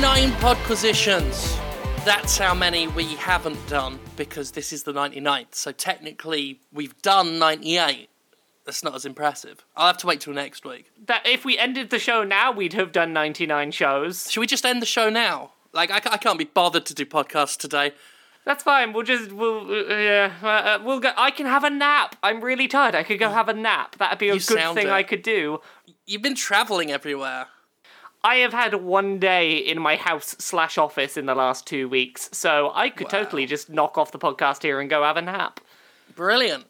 99 podquisitions. That's how many we haven't done because this is the 99th. So technically, we've done 98. That's not as impressive. I'll have to wait till next week. That if we ended the show now, we'd have done 99 shows. Should we just end the show now? Like, I, I can't be bothered to do podcasts today. That's fine. We'll just we'll uh, yeah uh, uh, we'll go. I can have a nap. I'm really tired. I could go have a nap. That'd be a You good thing it. I could do. You've been traveling everywhere. I have had one day in my house slash office in the last two weeks, so I could Wow. totally just knock off the podcast here and go have a nap. Brilliant.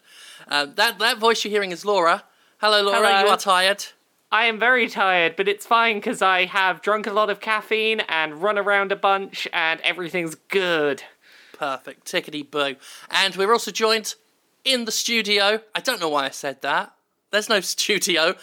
Uh, that, that voice you're hearing is Laura. Hello, Laura. Hello. You are tired? I am very tired, but it's fine because I have drunk a lot of caffeine and run around a bunch, and everything's good. Perfect. Tickety boo. And we're also joined in the studio. I don't know why I said that. There's no studio.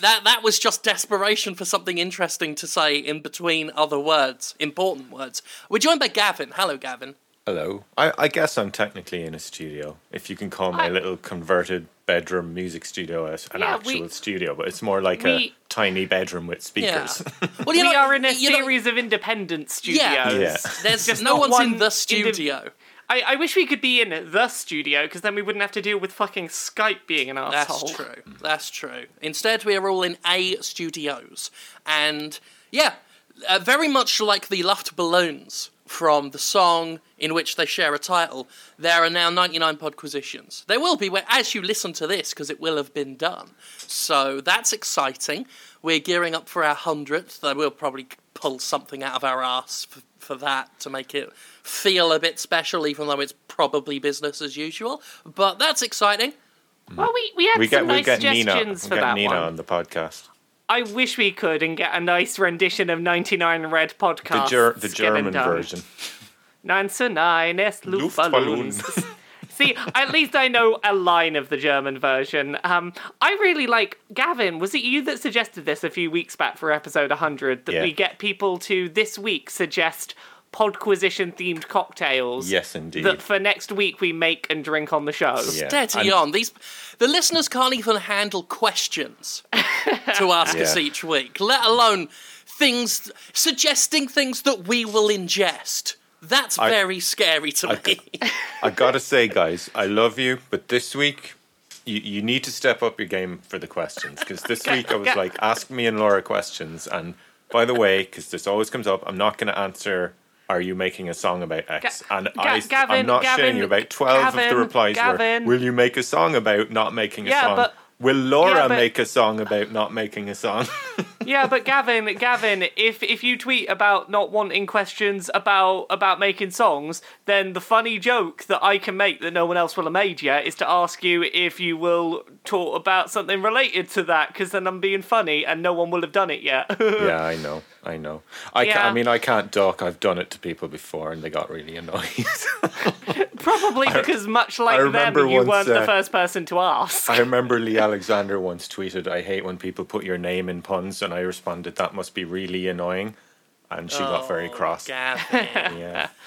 That that was just desperation for something interesting to say in between other words, important words. We're joined by Gavin. Hello, Gavin. Hello. I, I guess I'm technically in a studio, if you can call my I- little converted bedroom music studio a- an Yeah, actual we- studio, but it's more like we- a tiny bedroom with Yeah. speakers. Well, you we know, are in a you know- series of independent studios. Yeah. Yeah. There's Just no not one's in one the indiv- studio. I, I wish we could be in the studio because then we wouldn't have to deal with fucking Skype being an asshole. That's true. That's true. Instead, we are all in A studios, and yeah, uh, very much like the Luftballons from the song in which they share a title. There are now 99 podquisitions. There will be as you listen to this, because it will have been done. So that's exciting. We're gearing up for our hundredth. Though we'll probably pull something out of our ass for, for that to make it feel a bit special, even though it's probably business as usual. But that's exciting. Well, we, we had we get some we nice get Nina, suggestions we for get that Nina one. on the podcast. I wish we could and get a nice rendition of 99 Red The, podcast. ger- the German version. Nine zu nine Luftballons. Luftballons. See, at least I know a line of the German version. Um, I really like Gavin. Was it you that suggested this a few weeks back for episode 100 that Yeah. we get people to this week suggest podquisition themed cocktails? Yes, indeed. That for next week we make and drink on the show. Yeah. Steady And- on. These the listeners can't even handle questions to ask us each week, let alone things suggesting things that we will ingest. That's I- very scary to me. I gotta say, guys, I love you, but this week you, you need to step up your game for the questions because this week I was like, ask me and Laura questions. And by the way, because this always comes up, I'm not going to answer. Are you making a song about X? Ga- and I, Gavin- I'm not Gavin- showing you about 12 of the replies Gavin. were, will you make a song about not making a Yeah, song? but- will Laura yeah, but- make a song about not making a song? Yeah, but Gavin, Gavin, if if you tweet about not wanting questions about about making songs, then the funny joke that I can make that no one else will have made yet is to ask you if you will talk about something related to that, because then I'm being funny and no one will have done it yet. yeah, I know. I know. I, ca- Yeah. I mean, I can't dock. I've done it to people before and they got really annoyed. Probably because much like them, you once, weren't the uh, first person to ask. I remember Leigh Alexander once tweeted, I hate when people put your name in puns, and I responded, that must be really annoying. And she got very cross. Gavin. Yeah.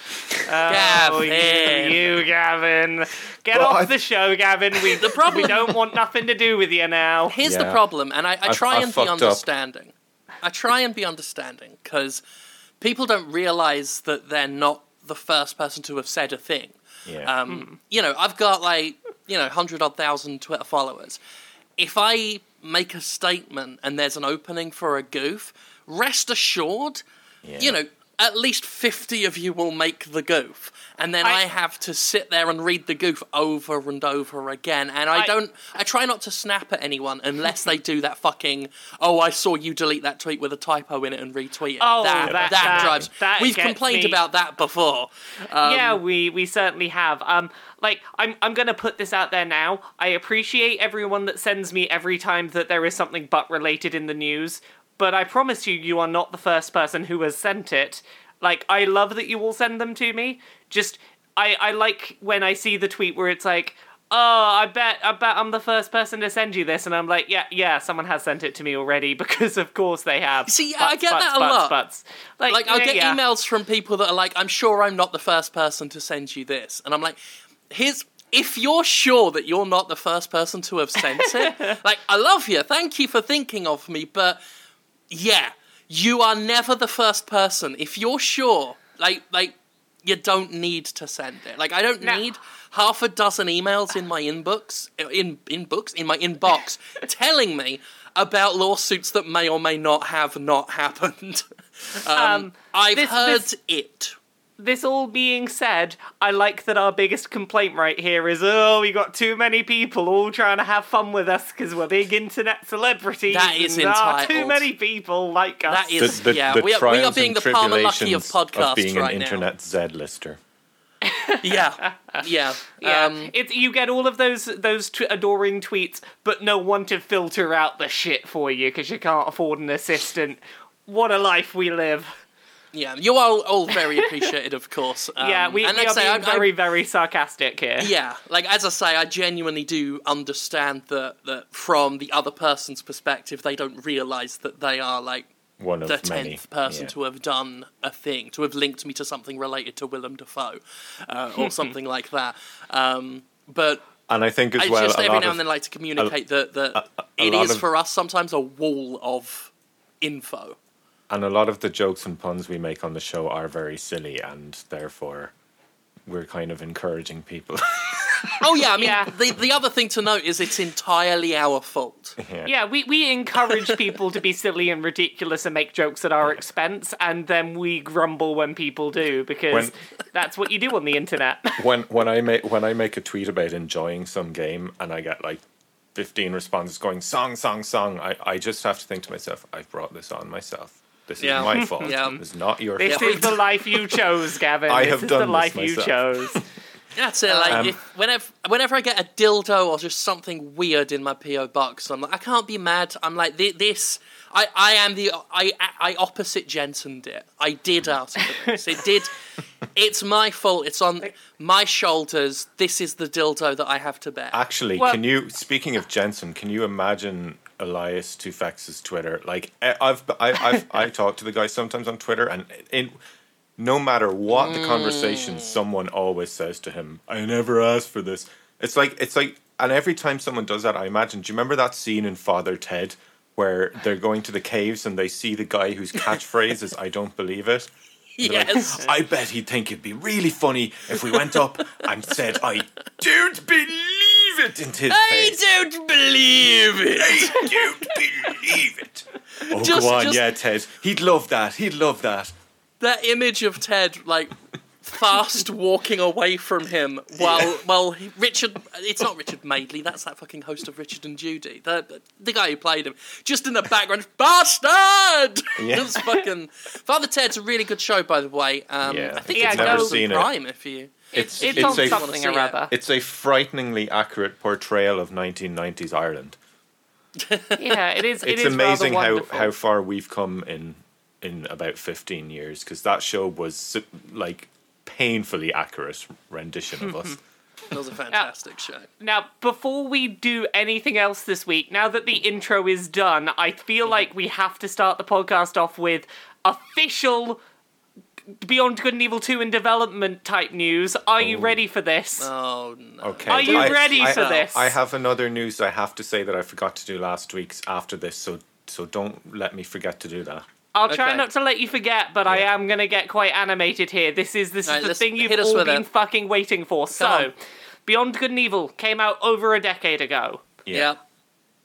Oh, you, Gavin. you, Gavin. Get Well, off I- the show, Gavin. We, the problem- we don't want nothing to do with you now. Here's the problem, and I, I I've- try I've and be understanding. up. Understanding. I try and be understanding because people don't realize that they're not the first person to have said a thing. Yeah. Um, You know, I've got like, you know, 100 odd thousand Twitter followers. If I make a statement and there's an opening for a goof, rest assured, Yeah. you know, at least 50 of you will make the goof. And then I, I- have to sit there and read the goof over and over again. And I, I- don't, I try not to snap at anyone unless they do that fucking, oh, I saw you delete that tweet with a typo in it and retweet it. Oh, that, that- that, that- drives. that We've complained me. about that before. Um, yeah, we we certainly have. Um, like I'm I'm gonna put this out there now. I appreciate everyone that sends me every time that there is something butt related in the news, but I promise you, you are not the first person who has sent it. Like I love that you will send them to me. Just I I like when I see the tweet where it's like. Oh, I bet I bet I'm the first person to send you this, and I'm like, yeah, yeah, someone has sent it to me already because of course they have. See, I get that a lot. Like, Like, I'll yeah, get yeah. emails from people that are like, I'm sure I'm not the first person to send you this. And I'm like, here's. If you're sure that you're not the first person to have sent it, like, I love you. Thank you for thinking of me. But yeah, you are never the first person. If you're sure, like like you don't need to send it. Like I don't No. need half a dozen emails in my inbox in in books in my inbox telling me about lawsuits that may or may not have not happened. Um, Um, I've this- heard this- it. This all being said, I like that our biggest complaint right here is oh, we got too many people all trying to have fun with us because we're big internet celebrities. That is and, ah, too many people like us. That is- The, the, yeah, the we are- we are being the Palmer Luckey of tribulations podcasts being right an internet Z-lister. Yeah, yeah. Yeah, Um, it's you get all of those those t- adoring tweets, but no one to filter out the shit for you because you can't afford an assistant. What a life we live! Yeah. You are all very appreciated, of course. Um, yeah, we, and we like are I say, being I- I- very very sarcastic here. Yeah, like as I say, I genuinely do understand that that from the other person's perspective, they don't realise that they are like One of the many. tenth person Yeah. to have done a thing, to have linked me to something related to Willem Dafoe, uh, or something like that. Um, but And I think as I well, just every now of, and then like to communicate that that a it lot is of- for us sometimes a wall of info. And a lot of the jokes and puns we make on the show are very silly, and therefore we're kind of encouraging people. Oh yeah, I mean Yeah. the the other thing to note is it's entirely our fault. Yeah, we, we encourage people to be silly and ridiculous and make jokes at our expense, and then we grumble when people do because When- that's what you do on the internet. when when I make when I make a tweet about enjoying some game and I get like fifteen responses going song song song, I, I just have to think to myself, i've brought this on myself. This Yeah. is my fault. Yeah. It's not your This fault. This is the life you chose, Gavin. I this have is done the this life you myself. chose. That's it. Like Um, if, whenever whenever I get a dildo or just something weird in my PO box, I'm like, I can't be mad. I'm like thi- this. I, I am the I I opposite Jensened it. I did ask for this. It did. It's my fault. It's on my shoulders. This is the dildo that I have to bear. Actually, Well- can you? Speaking of Jensen, can you imagine Elias Toufexis's Twitter? Like, I've I, I've I talk to the guy sometimes on Twitter, and in no matter what the conversation, mm. someone always says to him, "I never asked for this." It's like it's like, and every time someone does that, I imagine. Do you remember that scene in Father Ted? Where they're going to the caves and they see the guy whose catchphrase is "I don't believe it." They're like, yes. I bet he'd think it'd be really funny if we went up and said, I don't believe it into his I face. don't believe it. I don't believe it. Oh, Just- go on, just- yeah, Ted. He'd love that. He'd love that. that image of Ted like fast walking away from him while while he- Richard it's not Richard Madeley that's that fucking host of Richard and Judy the the guy who played him just in the background bastard Yeah. it's fucking Father Ted's a really good show by the way um, Yeah. I think Yeah, it's go- on Amazon Seen it. Prime if you It's It's, it's, a something see or it. other. it's a frighteningly accurate portrayal of 1990s Ireland. Yeah, it is. It It's is amazing how, how far we've come in in about 15 years because that show was like painfully accurate rendition of us. it was a fantastic show Now, before we do anything else this week, now that the intro is done, I feel mm-hmm. like we have to start the podcast off with official Beyond Good and Evil 2 in development type news. Are you oh. ready for this? oh no Okay. Are you I- ready I- for this? I have another news I have to say that I forgot to do last week's after this, so so don't let me forget to do that. I'll try Okay. not to let you forget, but I Yeah. am gonna get quite animated here. This is this Right, is the let's thing you've hit us all with been it. fucking waiting for. So, on. Beyond Good and Evil came out over a decade ago. yeah It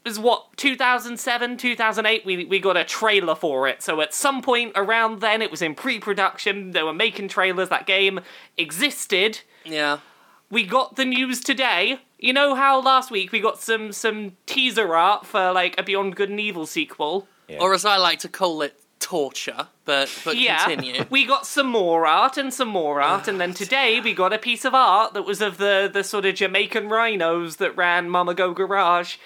was what 2007 2008 we, we got a trailer for it. So at some point around then it was in pre-production they were making trailers that game existed. Yeah. We got the news today. You know how last week we got some some teaser art for like a beyond good and evil sequel? Yeah. or as I like to call it torture but but yeah. continue. We got some more art and some more art and then today we got a piece of art that was of the the sort of jamaican rhinos that ran Mammago garage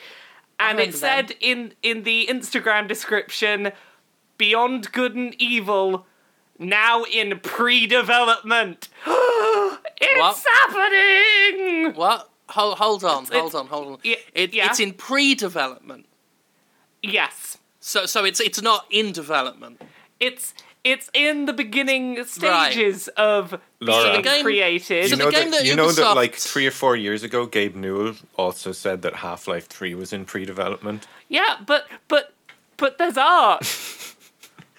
and it said in in the instagram description beyond good and evil now in pre-development. It's happening! What? Hold, hold on hold on hold on. it, yeah. it's in pre-development. Yes. So so it's it's not in development. it's it's in the beginning stages of Laura. being The game- created so you the know game that, that you know that like three or four years ago, Gabe Newell also said that Half Life Three was in pre-development. Yeah, but but but there's art.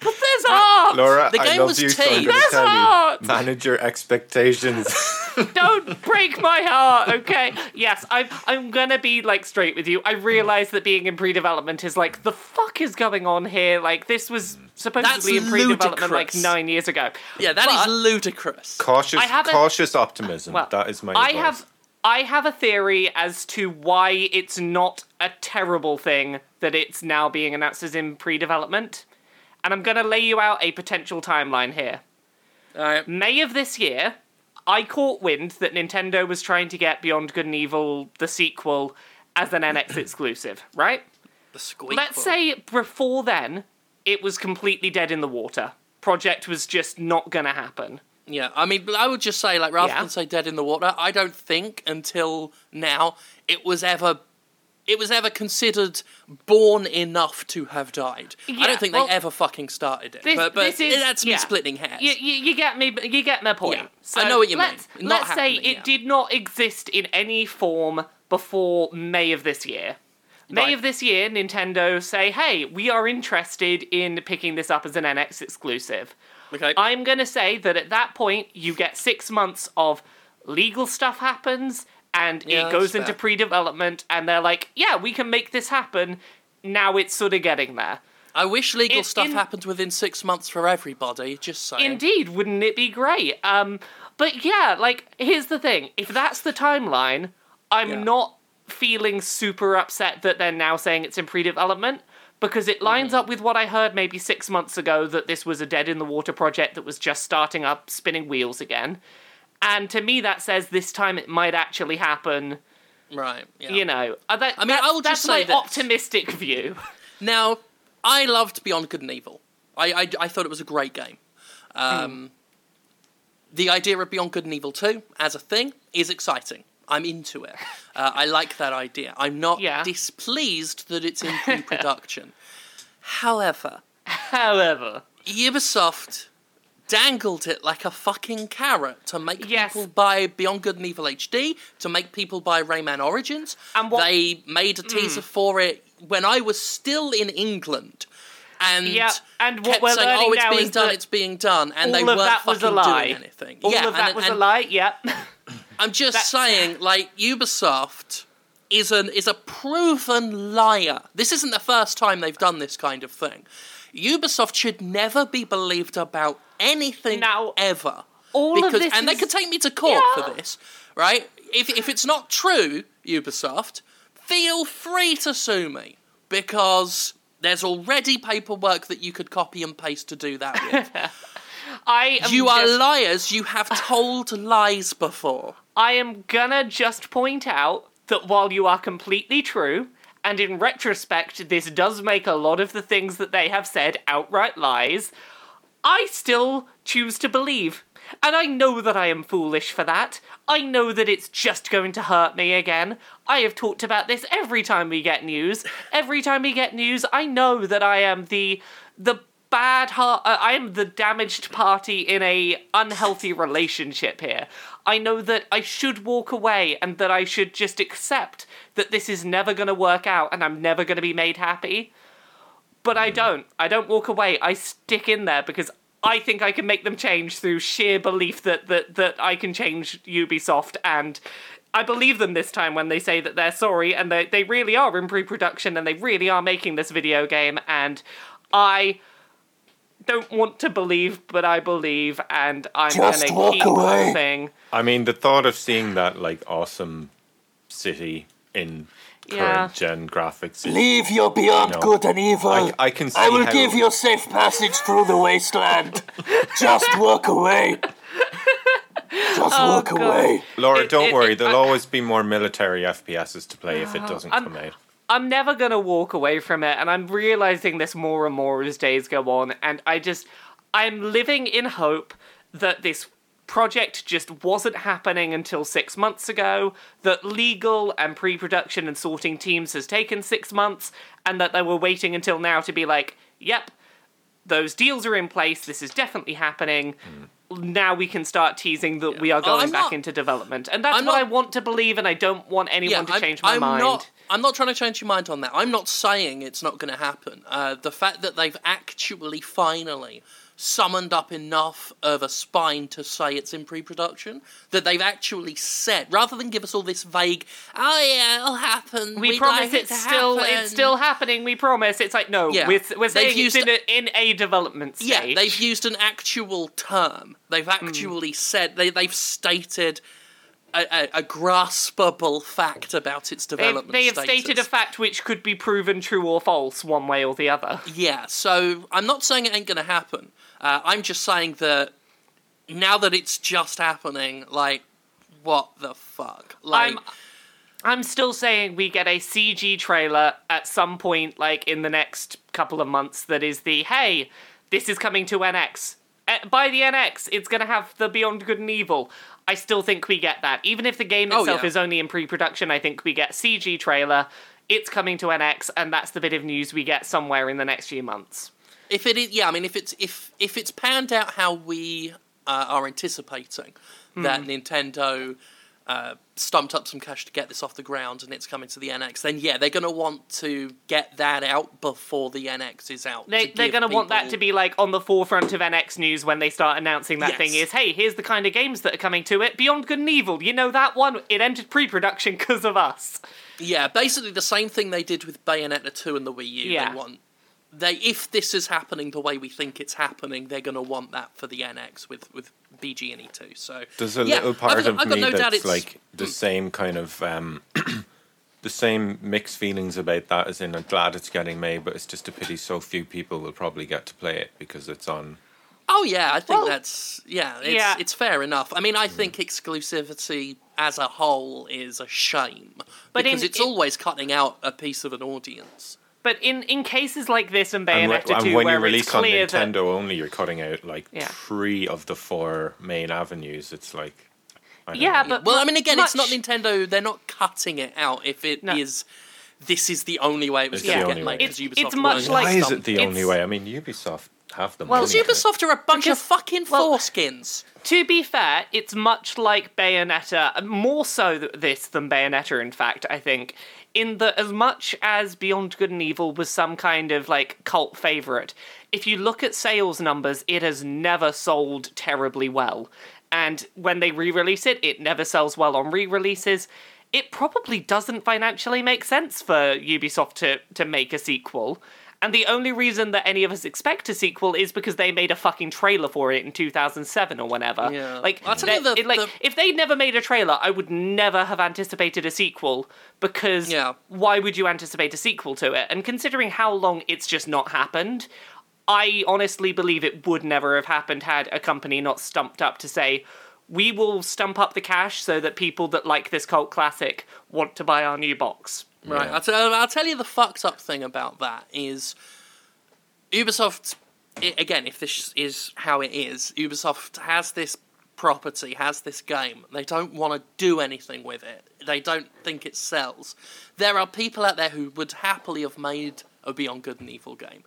But there's art. Laura, The I love was you, so I'm going to That's tell hard. you. Manage your expectations. Don't break my heart, okay? Yes, I'm. I'm gonna be like straight with you. I realize that being in pre-development is like the fuck is going on here. Like this was supposedly That's in pre-development like nine years ago. Yeah, that is But- ludicrous. cautious, I haven't- cautious optimism. Well, that is my. I advice. have I have a theory as to why it's not a terrible thing that it's now being announced as in pre-development. And I'm going to lay you out a potential timeline here. Alright. May of this year, I caught wind that Nintendo was trying to get Beyond Good and Evil the sequel as an NX exclusive, right? The squeak. Let's say before then, it was completely dead in the water. Project was just not going to happen. Yeah, I mean, I would just say, like, rather Yeah. than say dead in the water, I don't think until now it was ever. It was ever considered born enough to have died. I don't think well, they ever fucking started it. This, but but this is, that's me yeah. splitting hairs. You, you, you get me. You get my point. Yeah, I know what you mean. let's, Not let's say it yeah. did not exist in any form before May of this year. May Right. of this year, Nintendo say, "Hey, we are interested in picking this up as an NX exclusive." Okay. I'm gonna say that at that point, you get six months of legal stuff happens, and Yeah, it goes into fair. pre-development, and they're like, "Yeah, we can make this happen." Now it's sort of getting there. I wish legal in- stuff in- happened within six months for everybody. Just so Indeed, wouldn't it be great? Um, but yeah, like here's the thing: if that's the timeline, I'm Yeah. not feeling super upset that they're now saying it's in pre-development because it lines Mm-hmm. up with what I heard maybe six months ago that this was a dead in the water project that was just starting up, spinning wheels again. And to me, that says this time it might actually happen. Right. Yeah. You know, that, I mean, I that's- will that's just my say this. optimistic view. Now, I loved Beyond Good and Evil. I, I, I thought it was a great game. Um, The idea of Beyond Good and Evil 2 as a thing is exciting. I'm into it. Uh, I like that idea. I'm not Yeah. displeased that it's in pre production. However, However, Ubisoft dangled it like a fucking carrot to make Yes. people buy Beyond Good and Evil HD, to make people buy Rayman Origins. And what-. They made a teaser mm. for it when I was still in England. And Yeah, and what kept we're saying, learning "Oh, it's now being is done, that it's being done," and they weren't fucking a lie. doing anything. All yeah, of that and, was and a lie. Yep. I'm just That's- saying, like Ubisoft is an is a proven liar. This isn't the first time they've done this kind of thing. Ubisoft should never be believed about anything Now, ever. all of this and they could take me to court Yeah. for this, right? If if it's not true, Ubisoft, feel free to sue me because there's already paperwork that you could copy and paste to do that with. I am you are liars. You have told lies before. I am gonna just point out that while you are completely true, and in retrospect, this does make a lot of the things that they have said outright lies, I still choose to believe. And I know that I am foolish for that. I know that it's just going to hurt me again. I have talked about this every time we get news. Every time we get news, I know that I am the the bad heart. Uh, I am the damaged party in a unhealthy relationship here. I know that I should walk away and that I should just accept that this is never going to work out and I'm never going to be made happy. But I don't. I don't walk away. I stick in there because I think I can make them change through sheer belief that that that I can change Ubisoft and I believe them this time when they say that they're sorry and they they really are in pre-production and they really are making this video game and I don't want to believe but I believe and I'm Just gonna walk keep away. hoping. I mean, the thought of seeing that like awesome city in current Yeah. gen graphics. Leave your beyond No. good and evil. I, I can see I will how, give you a safe passage through the wasteland. Just walk away. Just oh, walk God. away. Laura, it- don't it- worry. it- there'll I- always be more military FPSs to play if it oh, doesn't I'm- come out. I'm never gonna walk away from it, and I'm realizing this more and more as days go on. And I just, I'm living in hope that this project just wasn't happening until six months ago, that legal and pre production and sorting teams has taken six months, and that they were waiting until now to be like, yep, those deals are in place, this is definitely happening. Now we can start teasing that we are Oh, going I'm back not- into development. And that's I'm what not- I want to believe, and I don't want anyone to I'm- change my I'm mind. Not, I'm not trying to change your mind on that. I'm not saying it's not going to happen. Uh, the fact that they've actually finally summoned up enough of a spine to say it's in pre-production that they've actually said rather than give us all this vague oh yeah it'll happen We we'd promise like it's to still happen." it's still happening. We promise. It's like no, Yeah. we're, we're They've saying used- it's in a, in a development stage. Yeah, they've used an actual term. They've Hmm. actually said they they've stated a, a, a graspable fact about its development. they have stated a fact which could be proven true or false one way or the other. Yeah, so I'm not saying it ain't gonna happen. Uh, I'm just saying that now that it's just happening, like, what the fuck? Like, I'm I'm still saying we get a CG trailer at some point, like in the next couple of months. That is the hey, this is coming to NX. Uh, by the NX, it's gonna have the Beyond Good and Evil. I still think we get that, even if the game Oh, itself yeah. is only in pre-production. I think we get CG trailer. It's coming to NX, and that's the bit of news we get somewhere in the next few months. if it is, yeah, I mean, if it's if if it's panned out how we uh, are anticipating that Nintendo uh, stumped up some cash to get this off the ground and it's coming to the NX, then yeah, they're going to want to get that out before the NX is out. They, they're going to want that to be like on the forefront of NX news when they start announcing that Yes. thing is, hey, here's the kind of games that are coming to it. Beyond Good and Evil, you know that one? It entered pre-production because of us. Yeah, basically the same thing they did with Bayonetta 2 and the Wii U. Yeah. They want they if this is happening the way we think it's happening, they're going to want that for the NX with with BG and E2. So There's a yeah, little part I've got, of I've got me no doubt that's it's like the same kind of um, the same mixed feelings about that. As in, I'm glad it's getting made, but it's just a pity so few people will probably get to play it because it's on. Oh yeah, I think Well, that's yeah, it's yeah. it's fair enough. I mean, I think exclusivity as a whole is a shame But because in- it's in- always cutting out a piece of an audience. But in, in cases like this and And, Bayonetta when- and 2, when you where it's release on clear that Nintendo only, you're cutting out like Yeah. three of the four main avenues. It's like. I Yeah, know. but Well, I mean, again, it's not Nintendo. They're not cutting it out if it is. No. This is the only way it was It's going the to only get way. made. It's- it's Ubisoft much like- Why is it the only way? I mean, Ubisoft have the Well, money. Because. Ubisoft are a bunch Because- of fucking well- foreskins. To be fair, it's much like Bayonetta, more so th- this than Bayonetta, in fact, I think. In that, as much as Beyond Good and Evil was some kind of like cult favorite, if you look at sales numbers, it has never sold terribly well. And when they re release it, it never sells well on re releases. It probably doesn't financially make sense for Ubisoft to, to make a sequel. And the only reason that any of us expect a sequel is because they made a fucking trailer for it in 2007 or whenever. Yeah. Like, I'll tell you the- it- like the- if they'd never made a trailer, I would never have anticipated a sequel because Yeah. why would you anticipate a sequel to it? And considering how long it's just not happened, I honestly believe it would never have happened had a company not stumped up to say, we will stump up the cash so that people that like this cult classic want to buy our new box. Right. Yeah. I'll, tell, I'll tell you the fucked up thing about that is Ubisoft. i again, if this is how it is, Ubisoft has this property, has this game. They don't want to do anything with it. They don't think it sells. There are people out there who would happily have made a Beyond Good and Evil game,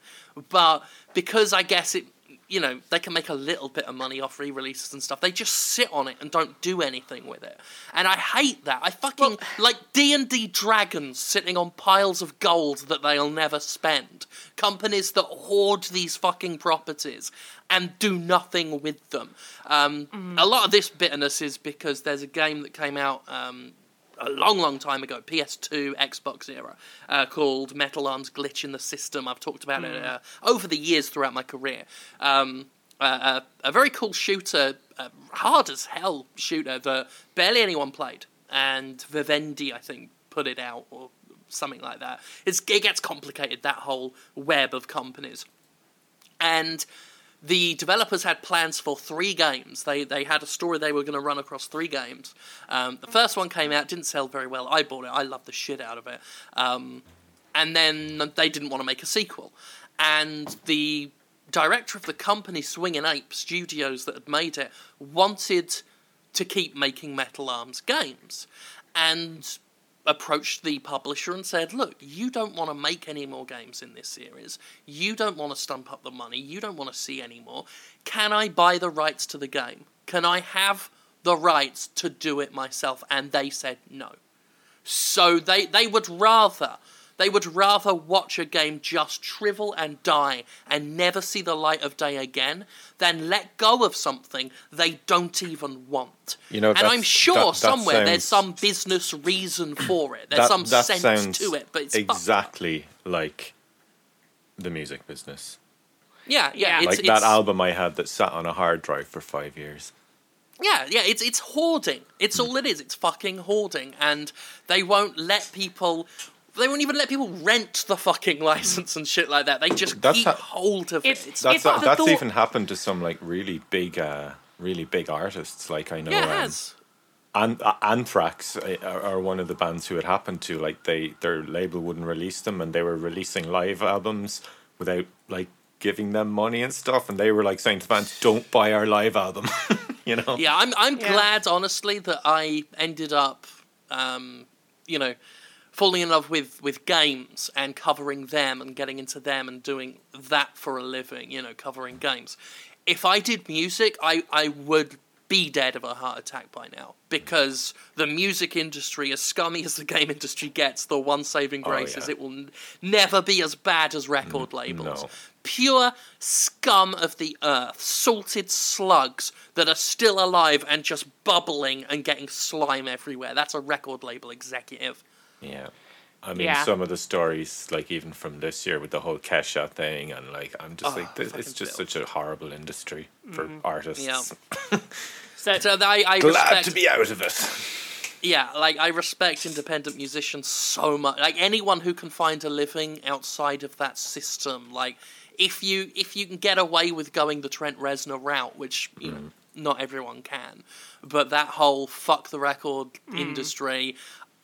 but because I guess it. You know, they can make a little bit of money off re-releases and stuff. They just sit on it and don't do anything with it, and I hate that. I fucking like D and D dragons sitting on piles of gold that they'll never spend. Companies that hoard these fucking properties and do nothing with them. Um, A lot of this bitterness is because there's a game that came out um, a long, long time ago, PS2, Xbox era, uh, called Metal Arms Glitch in the System. I've talked about it uh, over the years throughout my career. Um, uh, a very cool shooter, uh, hard as hell shooter that barely anyone played. And Vivendi, I think, put it out or something like that. It's, it gets complicated, that whole web of companies. And the developers had plans for three games. They they had a story they were going to run across three games. Um, the first one came out, didn't sell very well. I bought it. I loved the shit out of it. Um, and then they didn't want to make a sequel. And the director of the company, Swingin' Ape Studios, that had made it, wanted to keep making Metal Arms games. And approached the publisher and said, Look, you don't want to make any more games in this series. You don't want to stump up the money. You don't want to see any more. Can I buy the rights to the game? Can I have the rights to do it myself? And they said no. So they they would rather they would rather watch a game just shrivel and die and never see the light of day again than let go of something they don't even want. You know, and I'm sure that- that somewhere there's some business reason for it. There's that, some that sense to it, but it's fucked up. exactly like the music business. Yeah, yeah, Yeah. it's, like it's, that album I had that sat on a hard drive for five years. Yeah, yeah, it's it's hoarding. It's all it is. It's fucking hoarding, and they won't let people. They won't even let people rent the fucking license and shit like that. They just That's keep how- hold of it. It's- It's, That's It's not that's thought- even happened to some like really big, uh, really big artists. Like I know, yeah, it um, has. An- uh, Anthrax uh, are, are one of the bands who it happened to. Like they, their label wouldn't release them, and they were releasing live albums without like giving them money and stuff. And they were like saying to fans, "Don't buy our live album." you know? Yeah, I'm I'm Yeah. glad honestly that I ended up, um, you know, falling in love with with games and covering them and getting into them and doing that for a living. You know, covering games. If I did music, I I would be dead of a heart attack by now because the music industry, as scummy as the game industry gets, the one saving Oh, grace is it will n- never be as bad as record labels no. pure scum of the earth, salted slugs that are still alive and just bubbling and getting slime everywhere. That's a record label executive. Yeah. I mean, Yeah. some of the stories, like even from this year with the whole Kesha thing, and like, I'm just Oh, like, this, it's just such a horrible industry for mm-hmm. artists. Yeah. So, So I, I Glad respect, to be out of it. yeah, like I respect independent musicians so much. Like anyone who can find a living outside of that system, like if you if you can get away with going the Trent Reznor route, which you know mm-hmm. not everyone can, but that whole fuck the record mm-hmm. industry.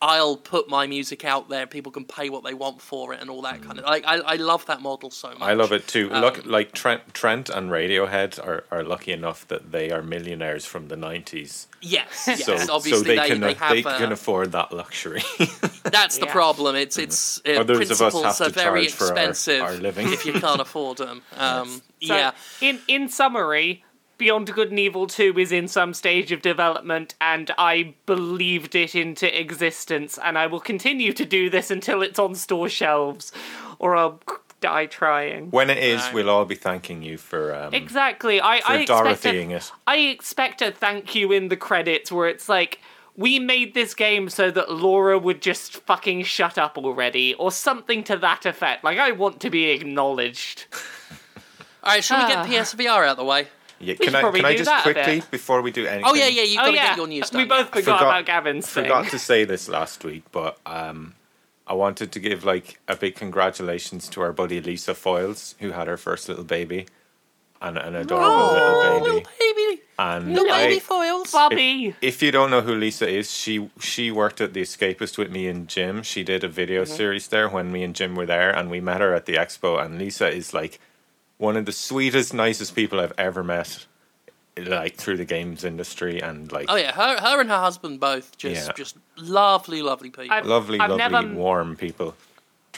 I'll put my music out there. People can pay what they want for it, and all that kind of like. I, I love that model so much. I love it too. Um, Look, like Trent, Trent and Radiohead are, are lucky enough that they are millionaires from the nineties. Yes, yes. So, obviously, so they, they, can they have. they uh, can afford that luxury. that's the Yeah. problem. It's it's uh, Others of us principles have are to very charge for our- expensive our living. if you can't afford them. Um, so yeah, in in summary, Beyond Good and Evil 2 is in some stage of development, and I believed it into existence, and I will continue to do this until it's on store shelves, or I'll die trying. when it is, Right. we'll all be thanking you for um, Exactly. I, for I expect Dorothying a, it. I expect a thank you in the credits where it's like, we made this game so that Laura would just fucking shut up already, or something to that effect. Like, I want to be acknowledged. all right. Should we get Ah. PSVR out of the way? Yeah, should can I can I just quickly before we do anything? Oh yeah, yeah. You've got oh to get your news we both yeah. forgot, Forgot- about Gavin's thing. forgot to say this last week, but um, I wanted to give like a big congratulations to our buddy Lisa Foiles, who had her first little baby, and an adorable Oh, little baby. little baby, And little I, baby Foiles. Bobby. if you don't know who Lisa is, she she worked at The Escapist with me and Jim. She did a video Mm-hmm. series there when me and Jim were there, and we met her at the expo. And Lisa is like one of the sweetest, nicest people I've ever met, like through the games industry, and like Oh yeah, her, her and her husband both just Yeah. just lovely, lovely people. I've- lovely, I've lovely, never- warm people.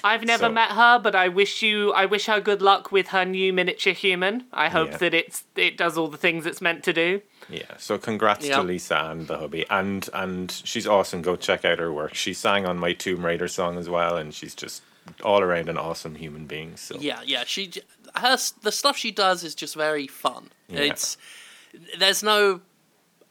I've never So- met her, but I wish you I wish her good luck with her new miniature human. I hope Yeah. that it's it does all the things it's meant to do. Yeah, so congrats Yeah. to Lisa and the hubby, and and she's awesome. Go check out her work. She sang on my Tomb Raider song as well, and she's just all around an awesome human being. So Yeah, yeah. She j- her the stuff she does is just very fun. Yeah. It's there's no.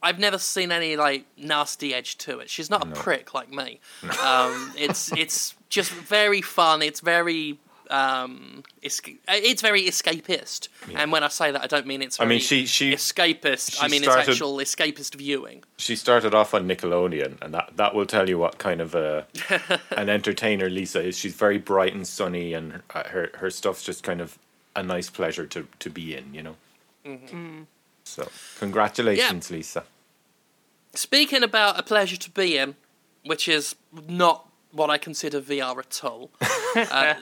I've never seen any like nasty edge to it. She's not a prick like me. Um, it's it's just very fun. It's very um, esca- it's very escapist. And when I say that, I don't mean it's. I mean, she- she- escapist. I mean started- it's actual escapist viewing. she started off on Nickelodeon, and that that will tell you what kind of a an entertainer Lisa is. She's very bright and sunny, and uh, her, her stuff's just kind of a nice pleasure to to be in. You know. Mm-hmm. So congratulations, Lisa. Speaking about a pleasure to be in, which is not what I consider VR at all. uh,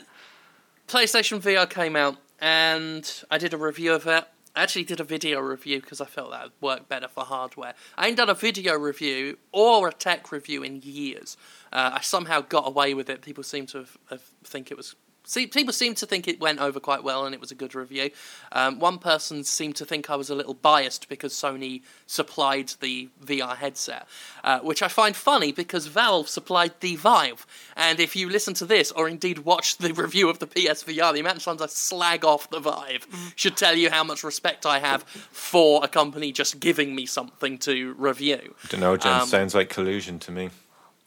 PlayStation VR came out, and I did a review of it. I actually did a video review because I felt that would work better for hardware. I ain't done a video review or a tech review in years. Uh, I somehow got away with it. People seem to have, have think it was See, people seem to think it went over quite well and it was a good review. Um, one person seemed to think I was a little biased because Sony supplied the VR headset, uh, which I find funny because Valve supplied the Vive. And if you listen to this, or indeed watch the review of the PSVR, the amount of times I slag off the Vive should tell you how much respect I have for a company just giving me something to review. I don't know, Jen. Um, sounds like collusion to me.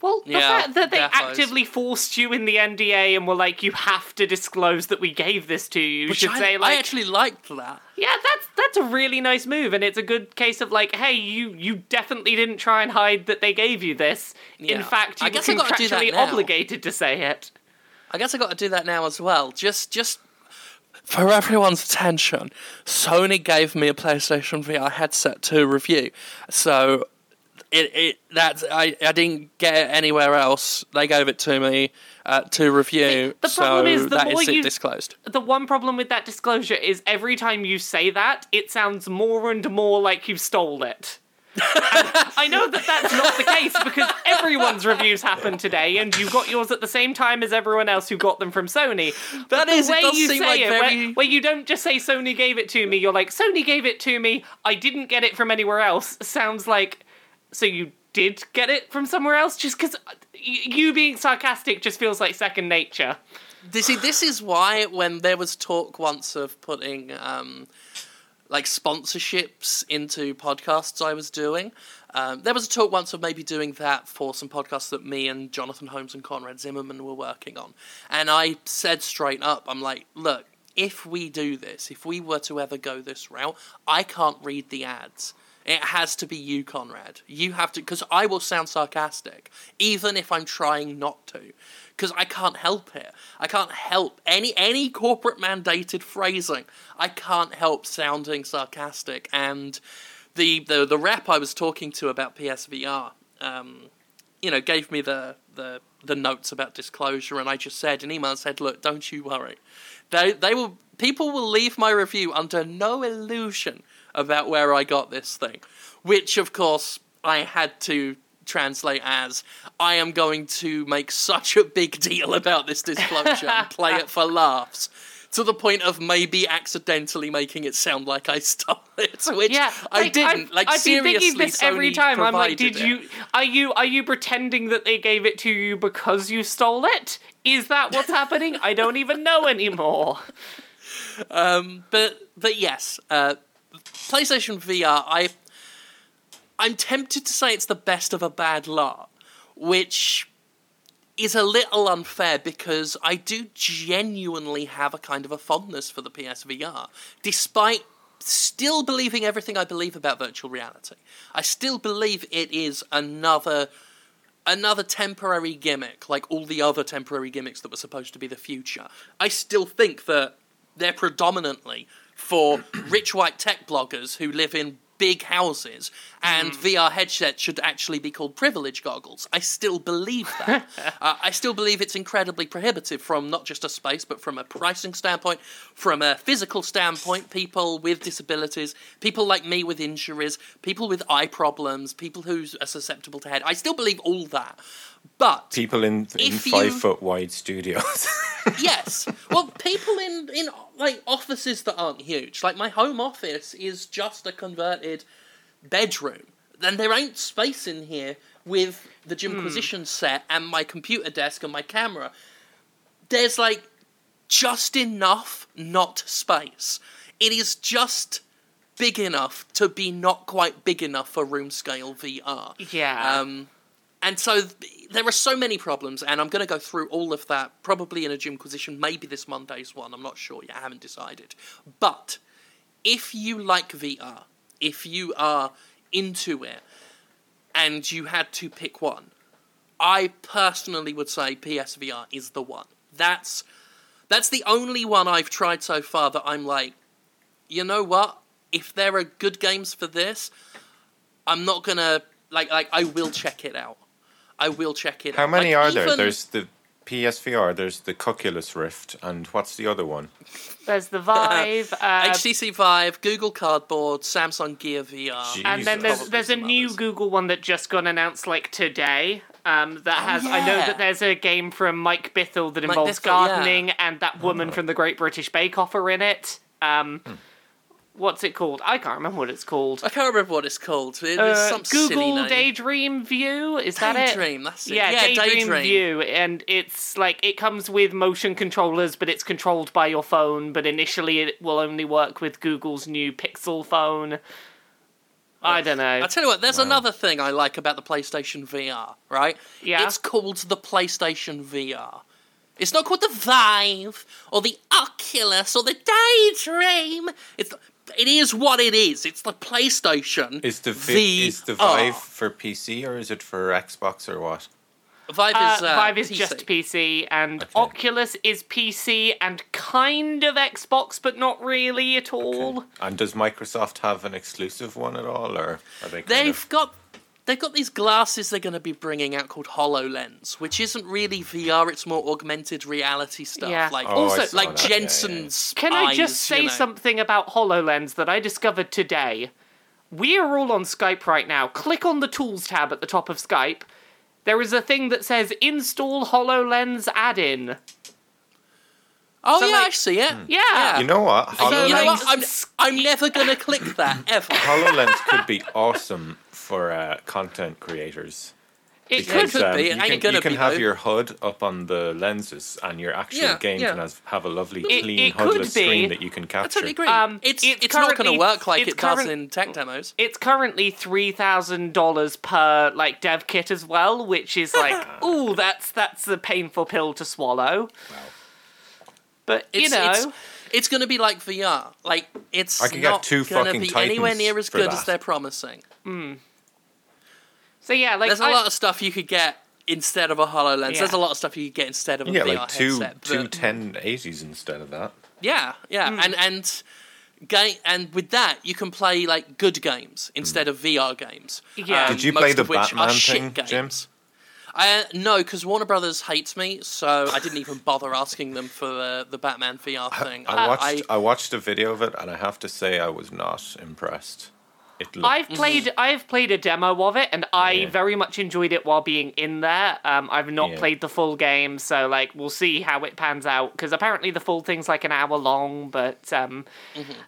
Well, the Yeah, fact that they actively forced you in the NDA and were like, "You have to disclose that we gave this to you," Which should I, say I actually liked that. "Yeah, that's that's a really nice move," and it's a good case of like, "Hey, you you definitely didn't try and hide that they gave you this. Yeah. In fact, you I were guess I do contractually now. obligated to say it." I guess I got to do that now as well. Just, just for everyone's attention, Sony gave me a PlayStation VR headset to review, so it, it that I, I didn't get it anywhere else. They gave it to me uh, to review, the so problem is the that more is it you- disclosed. The one problem with that disclosure is every time you say that, it sounds more and more like you stole it. I know that that's not the case because everyone's reviews happened today, and you got yours at the same time as everyone else who got them from Sony. That the is, way you say like it, very. where, where you don't just say Sony gave it to me, you're like Sony gave it to me. I didn't get it from anywhere else. Sounds like so you did get it from somewhere else. Just because you being sarcastic just feels like second nature. See, this is why when there was talk once of putting um, like sponsorships into podcasts I was doing, um, there was a talk once of maybe doing that for some podcasts that me and Jonathan Holmes and Conrad Zimmerman were working on. And I said straight up, I'm like, look, if we do this, if we were to ever go this route, I can't read the ads. It has to be you, Conrad. You have to, because I will sound sarcastic, even if I'm trying not to, because I can't help it. I can't help any any corporate mandated phrasing. I can't help sounding sarcastic. And the the the rep I was talking to about PSVR, um, you know, gave me the the the notes about disclosure, and I just said an email said, look, don't you worry. They they will people will leave my review under no illusion about where I got this thing, which of course I had to translate as I am going to make such a big deal about this disclosure and play it for laughs. To the point of maybe accidentally making it sound like I stole it, which Yeah, I didn't. I've, like I've been thinking this every time. I'm like, did it. you? Are you? Are you pretending that they gave it to you because you stole it? Is that what's happening? I don't even know anymore. Um, but but yes, uh, PlayStation VR. I I'm tempted to say it's the best of a bad lot, which is a little unfair because I do genuinely have a kind of a fondness for the PSVR, despite still believing everything I believe about virtual reality. I still believe it is another another temporary gimmick, like all the other temporary gimmicks that were supposed to be the future. I still think that they're predominantly for rich white tech bloggers who live in big houses, and VR headsets should actually be called privilege goggles. I still believe that. uh, I still believe it's incredibly prohibitive from not just a space, but from a pricing standpoint, from a physical standpoint. People with disabilities, people like me with injuries, people with eye problems, people who are susceptible to head. I still believe all that. But People in, in five you- foot wide studios. yes. Well, people in in like offices that aren't huge. Like my home office is just a converted bedroom. Then there ain't space in here with the Jimquisition set and my computer desk and my camera. There's like just enough not space. It is just big enough to be not quite big enough for room scale VR. Yeah. Um, and so there are so many problems, and I'm going to go through all of that probably in a Jimquisition, maybe this Monday's one. I'm not sure yet. I haven't decided. But if you like VR, if you are into it, and you had to pick one, I personally would say PSVR is the one. That's that's the only one I've tried so far that I'm like, you know what? If there are good games for this, I'm not gonna like like I will check it out. I will check it How out. many Like, are there? There's the PSVR, there's the Oculus Rift, and what's the other one? There's the Vive, uh, HTC Vive, Google Cardboard, Samsung Gear VR. Gee. and then there's Probably there's a some new others. Google one that just got announced like today. Um, that has. I know yeah. that there's a game from Mike Bithell that Mike involves Bithell, yeah. gardening, and that woman from the Great British Bake Off are in it. Um, what's it called? I can't remember what it's called. I can't remember what it's called. It Uh, some silly Google name. Daydream View. Is that it? Daydream, that's it. Yeah, Yeah, Daydream, Daydream. View, and it's like it comes with motion controllers, but it's controlled by your phone. But initially, it will only work with Google's new Pixel phone. I don't know. I tell you what, there's another thing I like about the PlayStation VR, right? Yeah? It's called the PlayStation VR. It's not called the Vive or the Oculus or the Daydream. It's it is what it is. It's the PlayStation. Is the vi- VR. is the Vive for PC or is it for Xbox or what? Vive Uh, is uh, Vive is PC. just PC, and Okay. Oculus is PC and kind of Xbox, but not really at all. And does Microsoft have an exclusive one at all, or are they? Kind They've of, got they've got these glasses they're going to be bringing out called Hololens, which isn't really VR. It's more augmented reality stuff, Yeah. like Oh, Also, like that, yeah, yeah, yeah. Jensen's. Can I just say you know. something about HoloLens that I discovered today? We are all on Skype right now. Click on the Tools tab at the top of Skype. There is a thing that says Install HoloLens add-in. Oh So, yeah, like- I see it. Hmm. Yeah. You know what? So, you know what? I'm, I'm never going to click that ever. HoloLens could be awesome for uh, content creators. It Because- could. Could be, you it can, ain't gonna you can be, have though. your HUD up on the lenses, and your actual Yeah, game yeah. can has, have a lovely, It- clean, it could HUDless be. screen that you can I capture. totally agree. Um, it's it's it's, not going to work like it's it does in tech demos. It's currently three thousand dollars per like dev kit as well, which is like, ooh, that's that's a painful pill to swallow. But you It's, know, it's, it's going to be like VR. Like it's I could get not two going to fucking be anywhere near as good that. as they're promising. So yeah, like There's a I- lot of stuff you could get instead of a Hololens. Yeah. There's a lot of stuff you could get instead of a You get VR like two headset. two but- 1080s instead of that. Yeah, yeah, Hmm. and and game and with that you can play like good games instead of VR games. Yeah. Did you most play the of which Batman are shit thing, games. Jim? I, no, because Warner Brothers hates me, so I didn't even bother asking them for uh, the Batman VR thing. I watched I, I, watched a video of it, and I have to say I was not impressed. It looked I've played I've played a demo of it and I Yeah. very much enjoyed it while being in there. Um, I've not Yeah. played the full game, so like we'll see how it pans out because apparently the full thing's like an hour long. But um,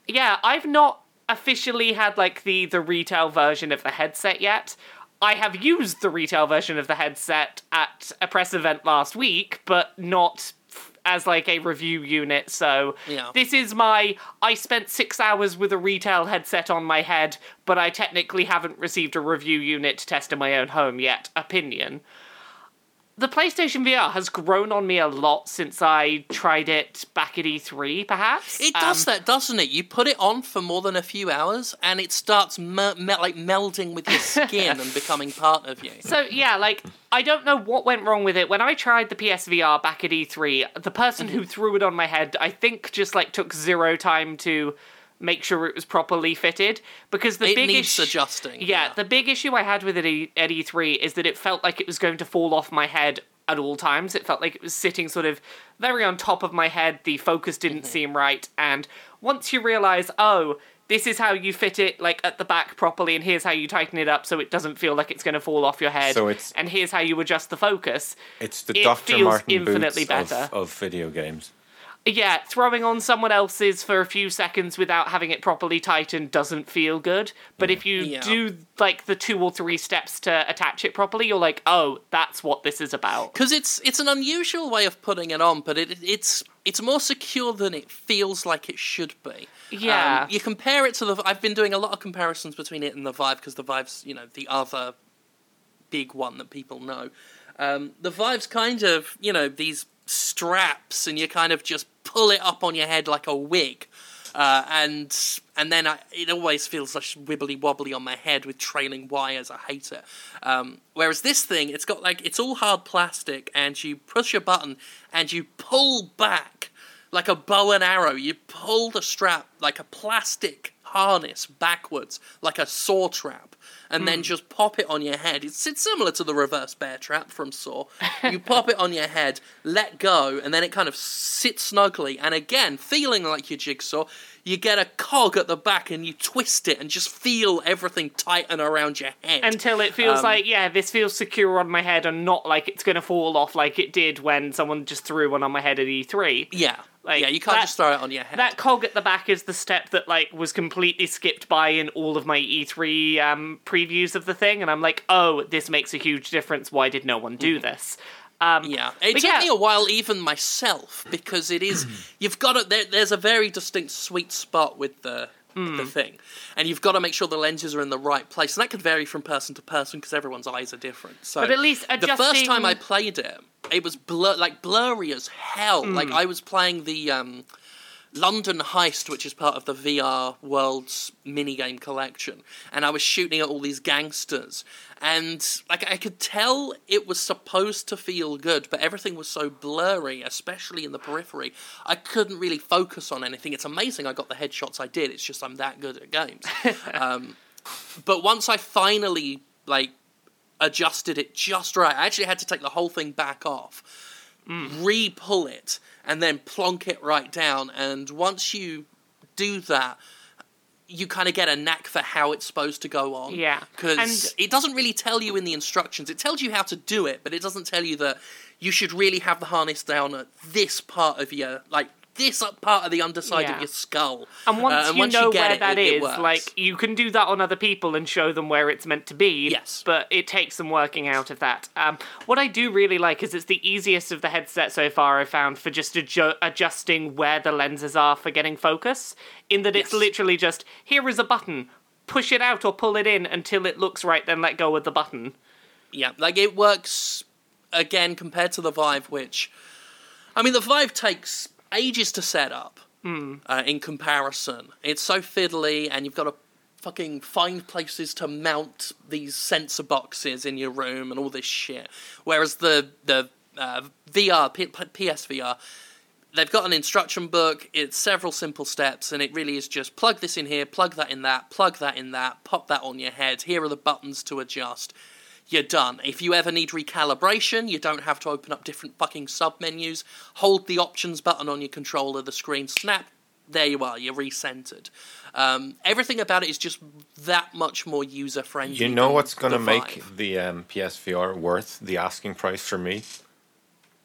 yeah, I've not officially had like the the retail version of the headset yet. I have used the retail version of the headset at a press event last week, but not f- as like a review unit. So Yeah. this is my I spent six hours with a retail headset on my head, but I technically haven't received a review unit to test in my own home yet. Opinion. The PlayStation VR has grown on me a lot since I tried it back at E3, perhaps. it does Um, that, doesn't it? You put it on for more than a few hours, and it starts me- me- like melding with your skin and becoming part of you. So yeah, like I don't know what went wrong with it. When I tried the PSVR back at E3, the person Mm-hmm. who threw it on my head, I think, just like took zero time to make sure it was properly fitted because the It big needs issue- adjusting, Yeah, yeah. the big issue I had with it E- at E3 is that it felt like it was going to fall off my head at all times. It felt like it was sitting sort of very on top of my head. The focus didn't Mm-hmm. seem right, and once you realize, oh. This is how you fit it, like at the back properly, and here's how you tighten it up so it doesn't feel like it's going to fall off your head. So it's- and here's how you adjust the focus. It's the It Dr. feels Martin infinitely Boots better. of, of video games. Yeah, throwing on someone else's for a few seconds without having it properly tightened doesn't feel good. But if you Yeah. do like the two or three steps to attach it properly, you're like, oh, that's what this is about. because it's it's an unusual way of putting it on, but it it's it's more secure than it feels like it should be. Yeah. Um, you compare it to the. I've been doing a lot of comparisons between it and the Vive because the Vive's you know the other big one that people know. Um, the Vive's kind of you know these straps, and you're kind of just pull it up on your head like a wig. Uh, and and then I, it always feels like wibbly wobbly on my head with trailing wires. I hate it. Um, whereas this thing, it's got like it's all hard plastic, and you push a button and you pull back like a bow and arrow. You pull the strap like a plastic harness backwards, like a saw trap, and then hmm. just pop it on your head. It's, it's similar to the reverse bear trap from Saw. You pop it on your head, let go, and then it kind of sits snugly. And again, feeling like your jigsaw, you get a cog at the back and you twist it and just feel everything tighten around your head. Until it feels Um, like, yeah, this feels secure on my head and not like it's going to fall off like it did when someone just threw one on my head at E3. yeah, like, yeah, you can't that- just throw it on your head. That cog at the back is the step that like was completely skipped by in all of my E3 um, previews of the thing, and I'm like, oh, this makes a huge difference. Why did no one do this? Um, Yeah, it took yeah. me a while, even myself, because it is you've got to. There, there's a very distinct sweet spot with the Hmm. the thing, and you've got to make sure the lenses are in the right place, and that could vary from person to person because everyone's eyes are different. So, But at least the first time I played it, it was blur like blurry as hell. Hmm. Like I was playing the. Um, London Heist, which is part of the VR Worlds minigame collection, and I was shooting at all these gangsters, and like I could tell it was supposed to feel good, but everything was so blurry, especially in the periphery. I couldn't really focus on anything. It's amazing I got the headshots I did. It's just I'm that good at games. um, but once I finally like adjusted it just right, I actually had to take the whole thing back off Mm. re-pull it and then plonk it right down. And once you do that you kind of get a knack for how it's supposed to go on. Yeah. because it doesn't really tell you in the instructions. It tells you how to do it but it doesn't tell you that you should really have the harness down at this part of your like this up part of the underside Yeah. of your skull And once Uh, you know get where it, that it, is, it like you can do that on other people and show them where it's meant to be. Yes. But it takes some working out of that. Um, what I do really like is it's the easiest of the headset so far I've found for just adju- adjusting where the lenses are for getting focus. In that it's literally just here is a button, push it out or pull it in until it looks right, then let go of the button. Yeah, like it works again compared to the Vive, which I mean, the Vive takes ages to set up uh, in comparison. It's so fiddly, and you've got to fucking find places to mount these sensor boxes in your room and all this shit. Whereas the the uh, VR P- P- PSVR. They've got an instruction book. It's several simple steps, and it really is just plug this in here, plug that in that, plug that in that, pop that on your head. Here are the buttons to adjust you're done. If you ever need recalibration, you don't have to open up different fucking submenus. Hold the options button on your controller, the screen snap. There you are. You're recentered. Um, everything about it is just that much more user friendly. You know what's going to make the um, PSVR worth the asking price for me?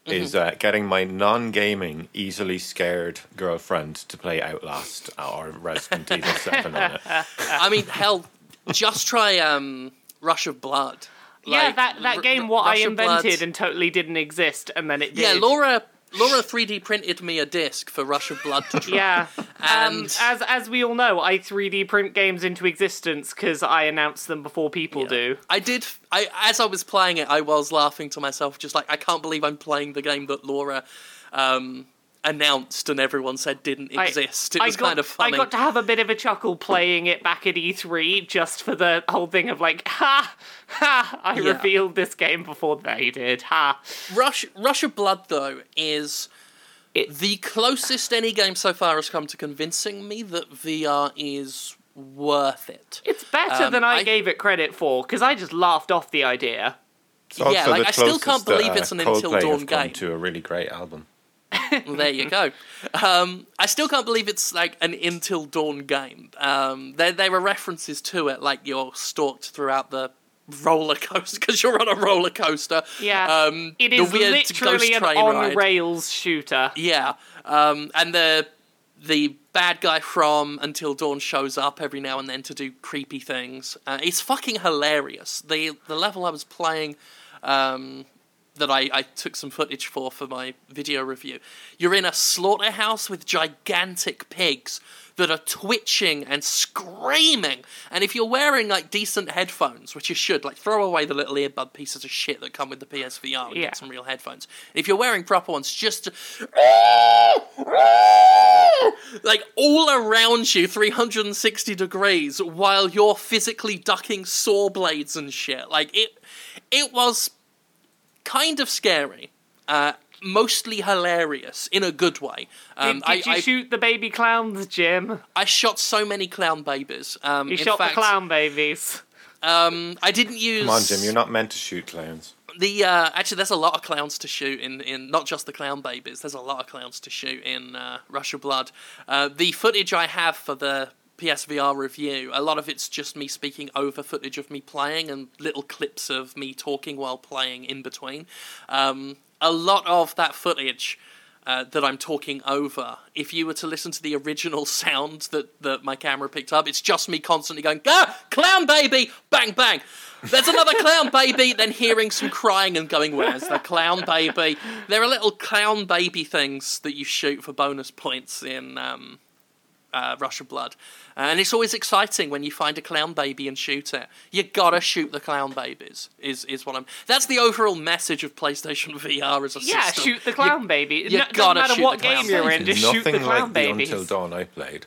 Is uh, getting my non-gaming, easily scared girlfriend to play Outlast or Resident Evil Seven on it. I mean, hell, just try um, Rush of Blood. Yeah, that, that game what I Rush of Blood- invented and totally didn't exist, and then it did. Yeah, Laura. Laura 3D printed me a disc for Rush of Blood to try. Yeah, um, And- as as we all know, I 3D print games into existence because I announce them before people do. I did. I as I was playing it, I was laughing to myself, just like I can't believe I'm playing the game that Laura um, announced and everyone said didn't I- exist. It was got, kind of funny. I got to have a bit of a chuckle playing it back at E3 just for the whole thing of like, ha, ha, I Yeah. revealed this game before they did, ha. Rush Rush of Blood though is It- the closest any game so far has come to convincing me that VR is worth it. It's better Um, than I, I- gave it credit for because I just laughed off the idea. Yeah, like, I still can't believe that, it's an uh, Until Dawn have game. to a really great album. Well, there you go. Um, I still can't believe it's like an Until Dawn game. Um, there, there are references to it, like you're stalked throughout the roller coaster because you're on a roller coaster. Yeah, Um, it the is literally ghost an on ride. rails shooter. Yeah, um, and the the bad guy from Until Dawn shows up every now and then to do creepy things. Uh, it's fucking hilarious. The the level I was playing. Um, that I, I took some footage for for my video review. You're in a slaughterhouse with gigantic pigs that are twitching and screaming. And if you're wearing like decent headphones, which you should, like throw away the little earbud pieces of shit that come with the PSVR and Yeah. get some real headphones. If you're wearing proper ones, just like all around you 360 degrees while you're physically ducking saw blades and shit like it it was kind of scary uh mostly hilarious in a good way um Did, did I, you I, shoot the baby clowns, Jim? I shot so many clown babies um You in shot fact, the clown babies. um i didn't use Come on, Jim, you're not meant to shoot clowns. The uh, actually, there's a lot of clowns to shoot in, in not just the clown babies. There's a lot of clowns to shoot in uh, Rush of Blood. Uh, the footage I have for the PSVR review, a lot of it's just me speaking over footage of me playing and little clips of me talking while playing in between. Um, a lot of that footage. Uh, that I'm talking over. If you were to listen to the original sound that, that my camera picked up, it's just me constantly going, ah, clown baby, bang, bang. There's another clown baby, then hearing some crying and going, where's the clown baby? There are little clown baby things that you shoot for bonus points in um, uh, Rush of Blood. And it's always exciting when you find a clown baby and shoot it. You gotta shoot the clown babies, is, is what I'm. That's the overall message of PlayStation VR as a Yeah, system. shoot the clown You- baby. you no, doesn't gotta matter shoot what the clown game you're in, babies. just shoot the nothing clown like babies. the Until Dawn I played.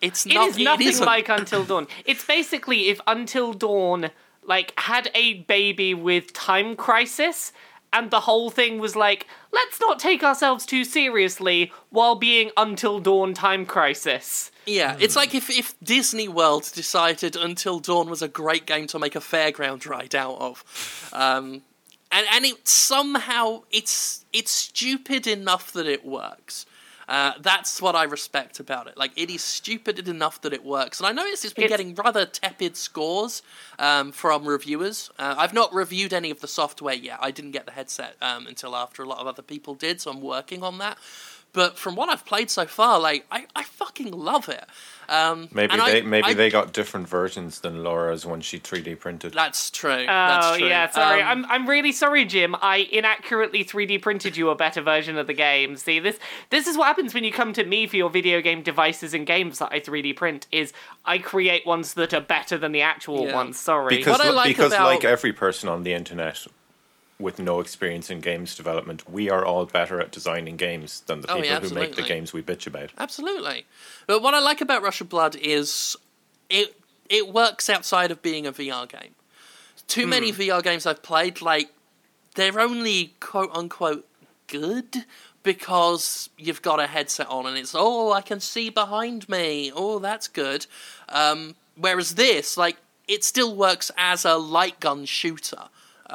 It's It not. is nothing isn't. like Until Dawn. It's basically if Until Dawn like had a baby with time crisis and the whole thing was like let's not take ourselves too seriously while being Until Dawn time crisis. Yeah, it's like if, if Disney World decided Until Dawn was a great game to make a fairground ride out of, um, and and it somehow it's it's stupid enough that it works. Uh, that's what I respect about it. Like it is stupid enough that it works, and I noticed it's been It's- getting rather tepid scores um, from reviewers. Uh, I've not reviewed any of the software yet. I didn't get the headset um, until after a lot of other people did, so I'm working on that. But from what I've played so far, like I, I fucking love it. Um, Maybe and I- they maybe I- they got different versions than Laura's when she 3D printed. That's true. Oh that's true. yeah, sorry. Um, I'm I'm really sorry, Jim. I inaccurately 3D printed you a better version of the game. See, this this is what happens when you come to me for your video game devices and games that I 3D print. Is I create ones that are better than the actual Yeah. ones. Sorry. Because What I like because about- like every person on the internet with no experience in games development, we are all better at designing games than the Oh, people yeah, who make the games we bitch about. Absolutely. But what I like about Rush of Blood is it it works outside of being a VR game. Too many Hmm. VR games I've played, like they're only quote unquote good because you've got a headset on and it's oh I can see behind me. Oh that's good. Um, whereas this, like, it still works as a light gun shooter.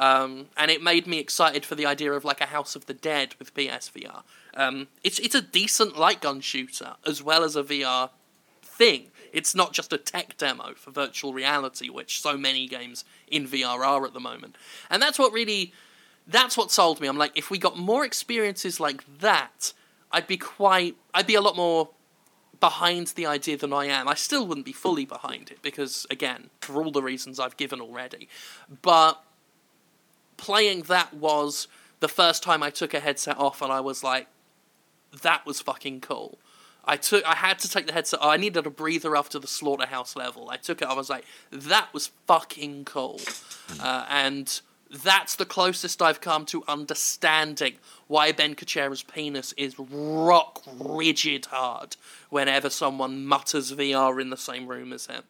Um, and it made me excited for the idea of like a House of the Dead with PSVR. Um, it's it's a decent light gun shooter as well as a VR thing. It's not just a tech demo for virtual reality, which so many games in VR are at the moment. And that's what really that's what sold me. I'm like, if we got more experiences like that, I'd be quite I'd be a lot more behind the idea than I am. I still wouldn't be fully behind it because again, for all the reasons I've given already. But playing that was the first time I took a headset off and I was like, that was fucking cool. I took I had to take the headset I needed a breather after the slaughterhouse level. I took it I was like, that was fucking cool. Uh, and that's the closest I've come to understanding why Ben Kuchera's penis is rock rigid hard whenever someone mutters VR in the same room as him.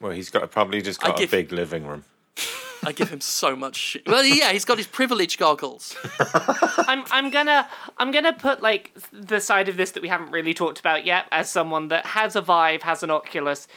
Well, he's got probably just got a give- big living room. I give him so much shit. Well, yeah, he's got his privilege goggles. I'm I'm gonna I'm gonna put like the side of this that we haven't really talked about yet as someone that has a Vive, has an Oculus,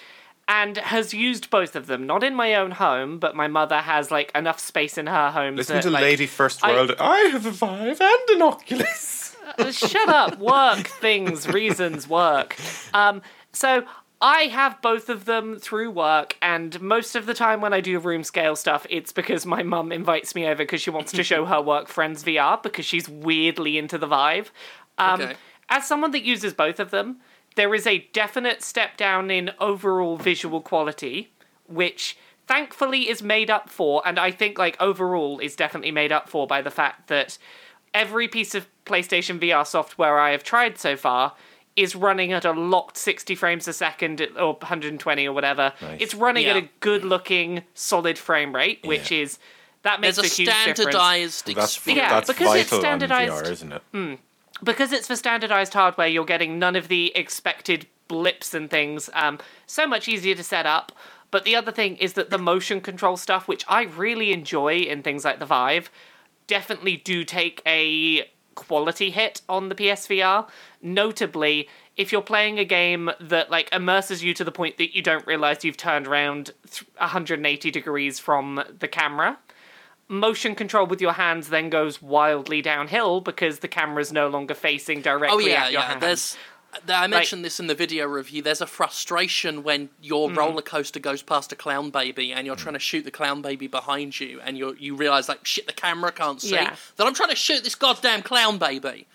and has used both of them. Not in my own home, but my mother has like enough space in her home. Listen that, to like, Lady First World. I have a Vive and an Oculus. Uh, Shut up. Work things, reasons, work. Um, so I have both of them through work, and most of the time when I do room scale stuff, it's because my mum invites me over because she wants to show her work friends VR because she's weirdly into the Vive. Um, Okay. As someone that uses both of them, there is a definite step down in overall visual quality, which thankfully is made up for, and I think like overall is definitely made up for by the fact that every piece of PlayStation VR software I have tried so far is running at a locked 60 frames a second or 120 or whatever. Nice. It's running at a good looking solid frame rate, which Yeah. is that makes There's a, a, huge difference. standardized That's. Yeah, that's because it's vital on standardized- VR, isn't it? because it's for standardized hardware, you're getting none of the expected blips and things. Um, so much easier to set up. But the other thing is that the motion control stuff, which I really enjoy in things like the Vive, definitely do take a quality hit on the PSVR. Notably, if you're playing a game that like immerses you to the point that you don't realize you've turned around 180 degrees from the camera, motion control with your hands then goes wildly downhill because the camera's no longer facing directly Oh yeah, at your yeah. hand. There's. Th- I mentioned this in the video review. There's a frustration when your Mm. roller coaster goes past a clown baby and you're trying to shoot the clown baby behind you, and you you realize like shit, the camera can't see Yeah. that I'm trying to shoot this goddamn clown baby.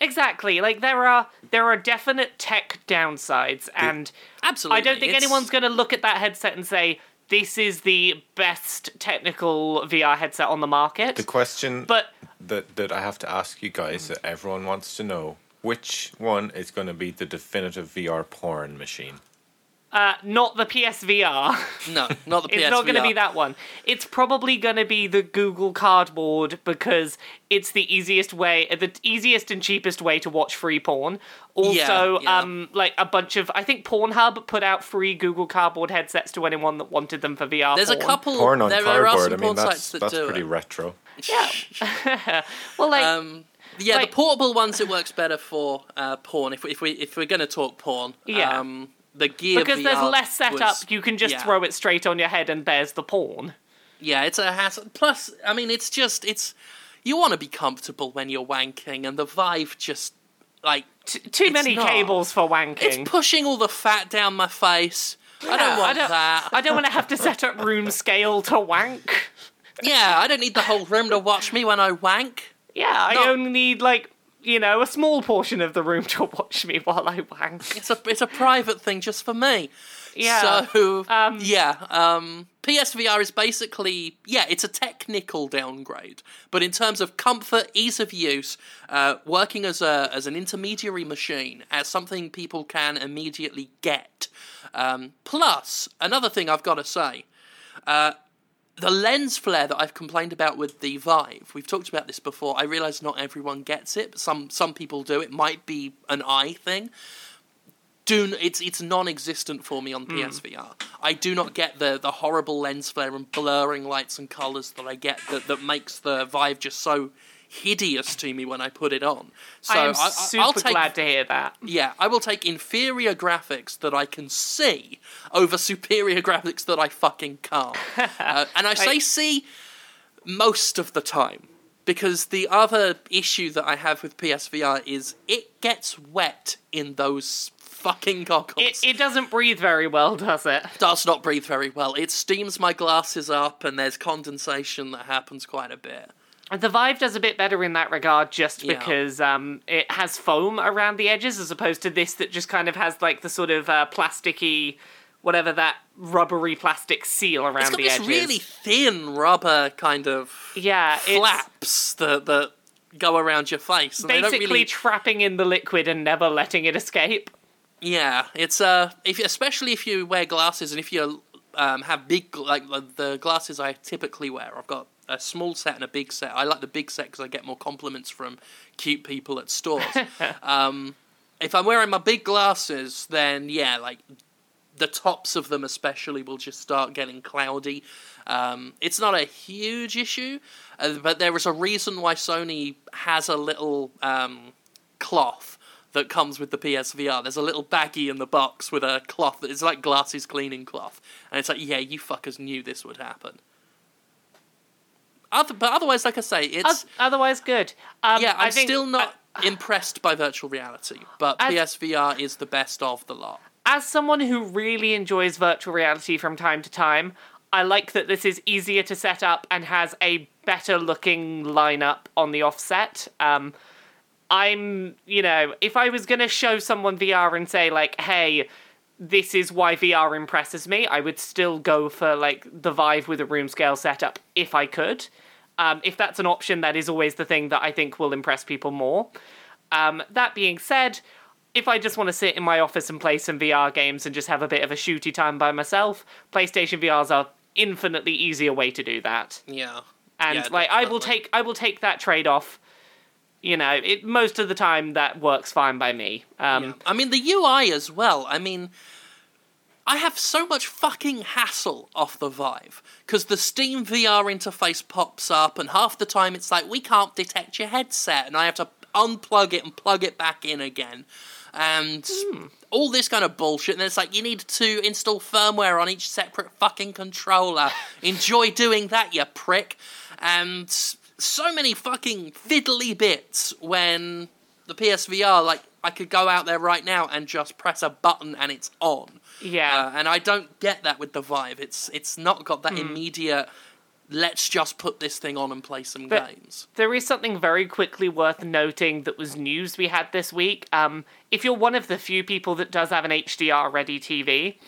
Exactly. Like there are there are definite tech downsides and Absolutely, I don't think it's- anyone's going to look at that headset and say this is the best technical VR headset on the market. The question but that, that I have to ask you guys that everyone wants to know which one is going to be the definitive VR porn machine? uh, not the PSVR. No, not the PSVR. It's not going to be that one. It's probably going to be the Google Cardboard because it's the easiest way, the easiest and cheapest way to watch free porn. Also, Yeah, yeah. um, like a bunch of, I think Pornhub put out free Google Cardboard headsets to anyone that wanted them for VR. There's a couple. Porn on there, there are cardboard. some I mean, porn that's sites that that's do pretty it. retro. Yeah. well, like, Um, yeah, Like- the portable ones it works better for uh, porn. If we, if we if we're going to talk porn, Yeah. Um, the Gear because there's less setup, was- you can just yeah. throw it straight on your head and there's the porn. Yeah, it's a hassle. Plus, I mean, it's just it's you want to be comfortable when you're wanking, and the Vive just like T- too many not. cables for wanking. it's pushing all the fat down my face. I don't want I don't, that. I don't want to have to set up room scale to wank. Yeah, I don't need the whole room to watch me when I wank. Yeah, I only need like you know a small portion of the room to watch me while I wank. It's a it's a private thing just for me. Yeah. So Um, yeah, um, PSVR is basically yeah, it's a technical downgrade, but in terms of comfort, ease of use, uh, working as a as an intermediary machine, as something people can immediately get. Um, plus, another thing I've got to say. Uh, the lens flare that I've complained about with the Vive, we've talked about this before. I realise not everyone gets it, but some some people do. It might be an eye thing. Do it's it's non-existent for me on hmm. PSVR. I do not get the the horrible lens flare and blurring lights and colours that I get that that makes the Vive just so hideous to me when I put it on. So I am I, super I'll take glad to hear that. yeah, I will take inferior graphics that I can see over superior graphics that I fucking can't. uh, and I say see most of the time. Because the other issue that I have with PSVR is it gets wet in those fucking goggles. It, it doesn't breathe very well, does it? does not breathe very well. It steams my glasses up and there's condensation that happens quite a bit. The Vive does a bit better in that regard just Yeah. because um, it has foam around the edges as opposed to this that just kind of has like the sort of uh, plasticky, whatever that rubbery plastic seal around It's got the this edges. really thin rubber kind of yeah, flaps that, that go around your face. And they don't basically really trapping in the liquid and never letting it escape. Yeah, it's uh, if especially if you wear glasses and if you um have big like the glasses I typically wear. I've got a small set and a big set. I like the big set because I get more compliments from cute people at stores. um, if I'm wearing my big glasses, then yeah, like the tops of them especially will just start getting cloudy. Um, it's not a huge issue, uh, but there is a reason why Sony has a little um, cloth that comes with the PSVR. There's a little baggie in the box with a cloth that is like glasses cleaning cloth, and it's like, yeah, you fuckers knew this would happen. Other, but otherwise, like I say, it's Otherwise, good. Um, yeah. I'm think, still not uh, impressed by virtual reality, but PSVR is the best of the lot. as someone who really enjoys virtual reality from time to time, I like that this is easier to set up and has a better looking lineup on the offset. Um, I'm, you know, if I was going to show someone VR and say, like, hey, this is why VR impresses me, I would still go for, like, the Vive with a room scale setup if I could. Um, if that's an option, that is always the thing that I think will impress people more. Um, that being said, if I just want to sit in my office and play some VR games and just have a bit of a shooty time by myself, PlayStation VRs are infinitely easier way to do that. Yeah. And Yeah, like I will take I will take that trade off. You know, it most of the time that works fine by me. Um, Yeah. I mean, the UI as well. I mean, I have so much fucking hassle off the Vive because the Steam VR interface pops up, and half the time it's like, we can't detect your headset, and I have to unplug it and plug it back in again. and Hmm. all this kind of bullshit. And it's like you need to install firmware on each separate fucking controller. Enjoy doing that, you prick. And so many fucking fiddly bits when the PSVR, like, I could go out there right now and just press a button and it's on. Yeah. Uh, and I don't get that with the Vive. It's it's not got that immediate. Let's just put this thing on and play some But- games. There is something very quickly worth noting that was news we had this week. Um, if you're one of the few people that does have an HDR ready TV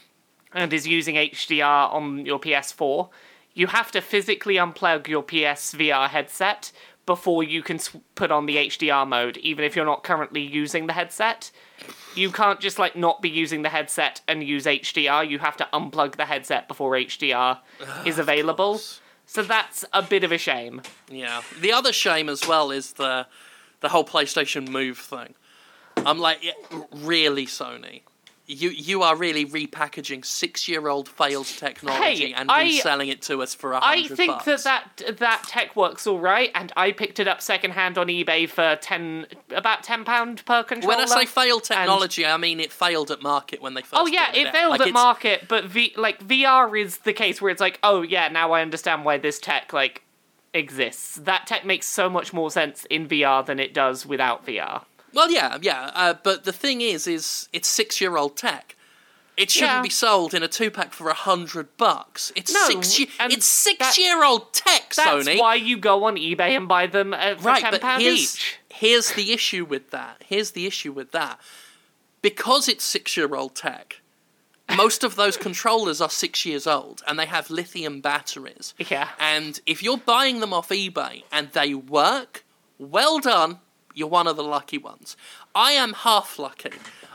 and is using HDR on your PS4, you have to physically unplug your PSVR headset before you can sw- put on the HDR mode, even if you're not currently using the headset. You can't just like not be using the headset and use HDR. You have to unplug the headset before HDR is available. So that's a bit of a shame. Yeah. The other shame as well is the the whole PlayStation Move thing. I'm like, yeah, really, Sony. You you are really repackaging six year old failed technology Hey, and I- reselling it to us for a hundred I think bucks. that, that that tech works all right, and I picked it up secondhand on eBay for ten about ten pound per controller. when I say failed technology, I mean it failed at market when they first. oh yeah, brought it failed Like, at it's- market, but v, like VR is the case where it's like, oh yeah, now I understand why this tech like exists. That tech makes so much more sense in VR than it does without VR. Well, yeah, yeah, uh, but the thing is, is it's six year old tech. It shouldn't Yeah. be sold in a two pack for a hundred bucks. It's No, six. Ye- and it's that- six year old tech, That's Sony. why you go on eBay and buy them uh, for right, ten but here's each. here's the issue with that. Here's the issue with that. Because it's six year old tech, most of those controllers are six years old and they have lithium batteries. Yeah. And if you're buying them off eBay and they work, well done. You're one of the lucky ones. I am half lucky.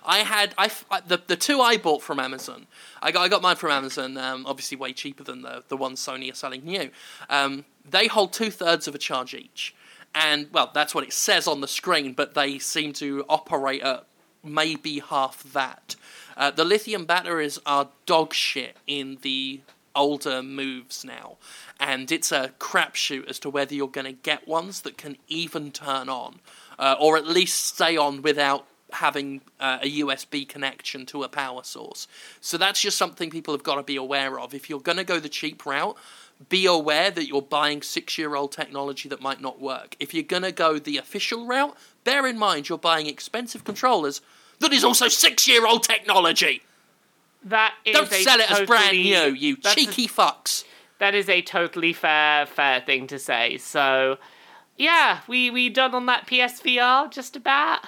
I had I the the two I bought from Amazon. I got I got mine from Amazon. Um, obviously, way cheaper than the the ones Sony are selling new. Um, they hold two thirds of a charge each, and well, that's what it says on the screen. But they seem to operate at maybe half that. Uh, the lithium batteries are dog shit in the older moves now, and it's a crapshoot as to whether you're going to get ones that can even turn on, uh, or at least stay on without having uh, a USB connection to a power source. So that's just something people have got to be aware of. If you're going to go the cheap route, be aware that you're buying six year old technology that might not work. If you're going to go the official route, bear in mind you're buying expensive controllers that is also six year old technology. That is Don't sell it as brand new, you that's a- cheeky fucks. that is a totally fair fair thing to say. So yeah, we we done on that PSVR just about.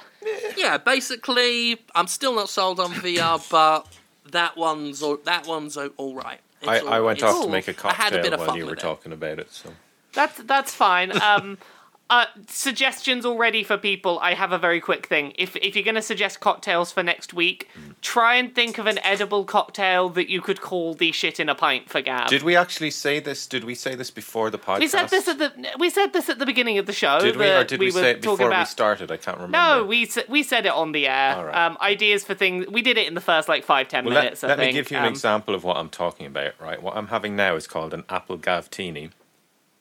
Yeah, basically, I'm still not sold on VR, but that one's all, that one's all all right. It's I, all I right. went It's- off to make a I had a cocktail bit of while fun you were it. talking about it. So That's that's fine. Um uh, suggestions already for people. I have a very quick thing. If if you're going to suggest cocktails for next week, try and think of an edible cocktail that you could call the shit in a pint for Gav. did we actually say this? Did we say this before the podcast? we said this at the we said this at the beginning of the show. Did we, or did we, were say it before we started? I can't remember. No, we we said it on the air. Right. Um, ideas for things. We did it in the first like five ten Well, minutes. let, let me give you an Um, example of what I'm talking about, right? What I'm having now is called an apple gavtini.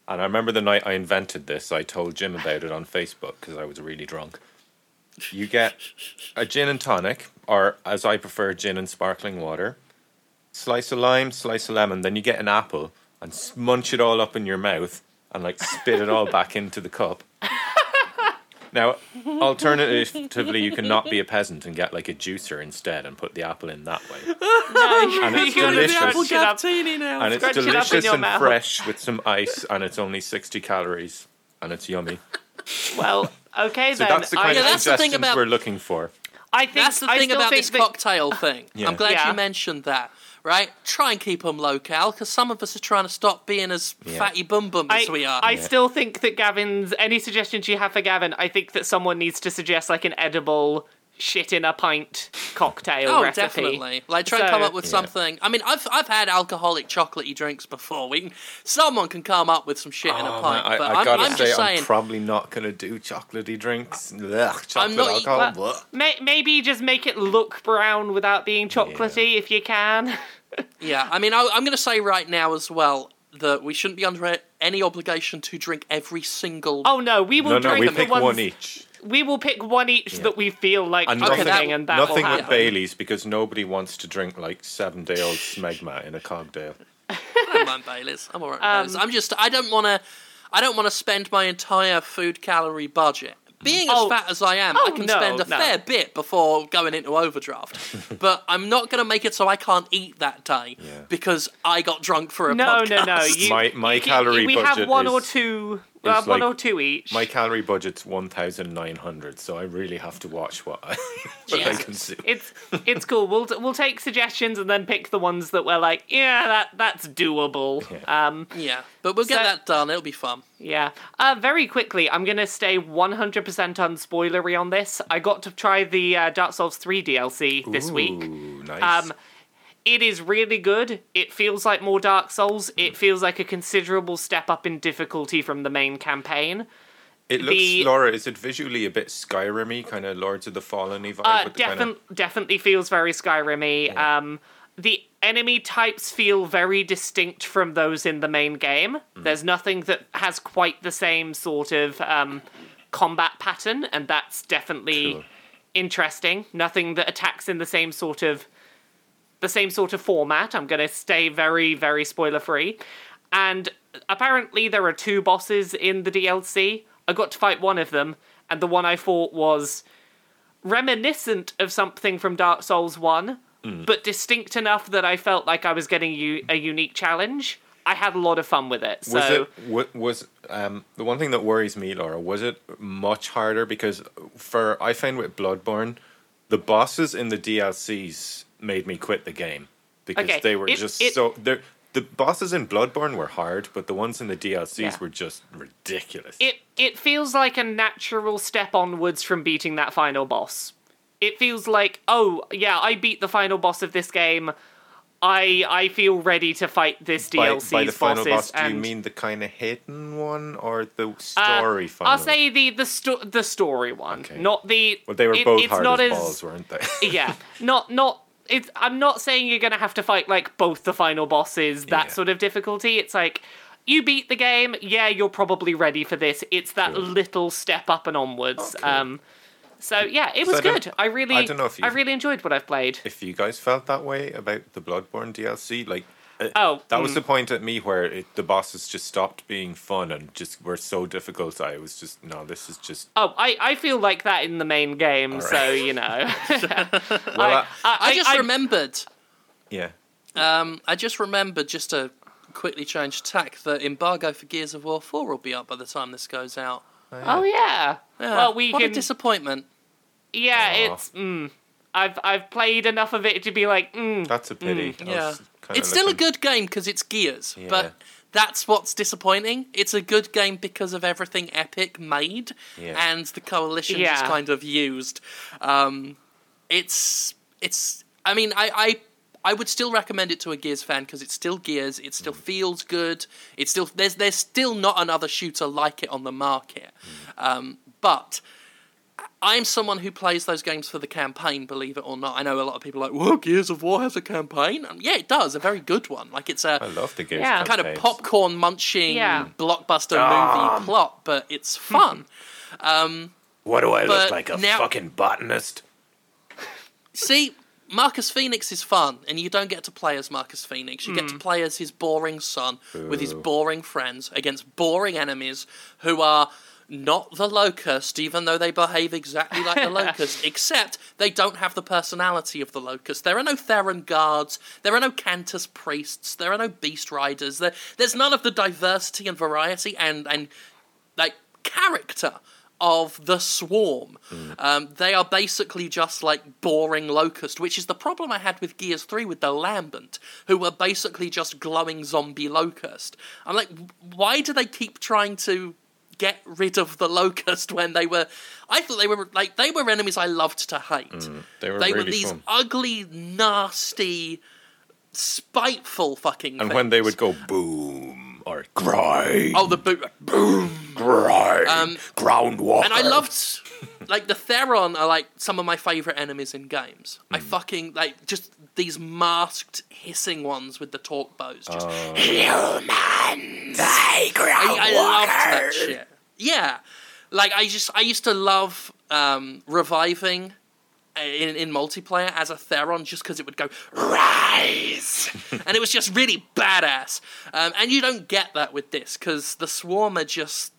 And I remember the night I invented this, I told Jim about it on Facebook because I was really drunk. You get a gin and tonic, or as I prefer, gin and sparkling water, slice of lime, slice of lemon, then you get an apple and munch it all up in your mouth and like spit it all back into the cup. Now, alternatively, you can not be a peasant and get like a juicer instead and put the apple in that way. no, And it's you delicious. scrunch it now. And it's Scrunch it up in delicious your and mouth. fresh with some ice, and it's only 60 calories, and it's yummy. Well, okay So then. that's the kind I, Yeah, of that's the thing suggestions about- we're looking for. I think That's the I thing about this that- cocktail thing. Yeah. I'm glad Yeah. you mentioned that. Right? Try and keep them local, because some of us are trying to stop being as Yeah. fatty bum bum as I, we are. I Yeah. still think that Gavin's any suggestions you have for Gavin, I think that someone needs to suggest like an edible shit in a pint cocktail Oh, recipe. definitely. Like, try and come up with Yeah. something. I mean, I've I've had alcoholic chocolatey drinks before. We can, someone can come up with some shit in a Oh, pint. man, I, but I I'm, gotta I'm say, just I'm saying. probably not gonna do chocolatey drinks. Ugh, chocolate not- alcohol. well, bleh. May, maybe just make it look brown without being chocolatey if you can. Yeah, I mean, I, I'm going to say right now as well that we shouldn't be under any obligation to drink every single. Oh no, we will No, no, drink we the pick ones. one each. We will pick one each that we feel like And drinking, nothing, and that nothing will with. Baileys because nobody wants to drink like seven day old smegma in a cocktail. I don't mind Baileys. I'm alright with Baileys. Um, I'm just I don't want to I don't want to spend my entire food calorie budget. Being as Oh. fat as I am, I Oh, can no, spend a no. fair bit before going into overdraft. but I'm not going to make it so I can't eat that day Yeah. because I got drunk for a No, podcast. no, no. no. My- my you can- calorie We have budget one or two. We have one like- or two each. My calorie budget's one thousand nine hundred, so I really have to watch what I, what I consume. It's it's cool. We'll we'll take suggestions and then pick the ones that we're like, yeah, that that's doable. Um, Yeah, but we'll get So- that done. It'll be fun. yeah. Uh, very quickly, I'm gonna stay 100% unspoilery on this. I got to try the uh, Dark Souls 3 DLC this week. Ooh, nice. Um, it is really good. It feels like more Dark Souls. It feels like a considerable step up in difficulty from the main campaign. it looks, the- Laura, is it visually a bit Skyrim-y, kind of Lords of the Fallen vibe? Uh, with the kind defin- definitely feels very Skyrim-y. Um, the enemy types feel very distinct from those in the main game. Mm. There's nothing that has quite the same sort of um, combat pattern, and that's definitely Cool. interesting. Nothing that attacks in the same sort of the same sort of format. I'm going to stay very, very spoiler free. And apparently, there are two bosses in the DLC. I got to fight one of them, and the one I fought was reminiscent of something from Dark Souls 1, but distinct enough that I felt like I was getting u- a unique challenge. I had a lot of fun with it. So, Was it wa- was um the one thing that worries me, Laura? Was it much harder because for I find with Bloodborne, the bosses in the DLCs made me quit the game because Okay, they were it- just it- so they the bosses in Bloodborne were hard, but the ones in the DLCs Yeah. were just ridiculous. it it feels like a natural step onwards from beating that final boss. It feels like, oh yeah, I beat the final boss of this game. I I feel ready to fight this by, DLC's by the final bosses. boss, do you mean the kind of hidden one or the uh, story final? I'll say the the sto- the story one, Okay. not the. well, they were it- both it's hard not as as balls, weren't they? yeah, not not. It's. I'm not saying you're gonna have to fight like both the final bosses. That Yeah. sort of difficulty. It's like you beat the game. Yeah, you're probably ready for this. It's that Cool. little step up and onwards. Okay. Um. So yeah, it was I good. I really, I don't know if you, I really enjoyed what I've played. if you guys felt that way about the Bloodborne DLC, like uh, Oh, that was mm. the point at me where it, the bosses just stopped being fun and just were so difficult. I was just no, this is just. Oh, I, I feel like that in the main game. So you know. Well, I, I- I, just remembered. yeah, Um, I just remembered just to quickly change tack that embargo for Gears of War Four will be up by the time this goes out. Oh yeah. Yeah, Well, we what can. a disappointment. yeah, Aw. it's. Mm, I've I've played enough of it to be like. Mm, that's a pity. I Yeah, was kinda it's still a good game because it's Gears, Yeah. but that's what's disappointing. It's a good game because of everything Epic made Yeah. and the Coalition just kind of used. Um, it's it's. I mean, I. I I would still recommend it to a Gears fan because it's still Gears. It Mm. still feels good. It's still there's there's still not another shooter like it on the market. Mm. Um, but I'm someone who plays those games for the campaign, believe it or not. I know a lot of people are like, well, Gears of War has a campaign. And yeah, it does, a very good one. Like it's a I love the Gears Yeah. kind of popcorn munching Yeah. blockbuster Ah. movie plot, but it's fun. What do I look like? A now- fucking botanist? See, Marcus Phoenix is fun, and you don't get to play as Marcus Phoenix. You get Hmm. to play as his boring son with his boring friends against boring enemies who are not the Locust, even though they behave exactly like the Locust, except they don't have the personality of the Locust. There are no Theron guards, there are no Kantus priests, there are no Beast Riders, there, there's none of the diversity and variety and, and like character of the swarm. Um, they are basically just like boring locust, which is the problem I had with Gears 3 with the Lambent, who were basically just glowing zombie locust. I'm like, why do they keep trying to get rid of the locust when they were I thought they were like they were enemies I loved to hate. They were They really were these fun. ugly, nasty, spiteful fucking And when they would go boom or grind, Oh the boot boom grind, Um, groundwater, and I loved like the Theron are like some of my favorite enemies in games. I fucking like just these masked hissing ones with the Torque Bows. Just humans, I, loved that shit. Yeah, like I just I used to love um, reviving in, in multiplayer as a Theron just because it would go rise, and it was just really badass. Um, and you don't get that with this because the Swarm are just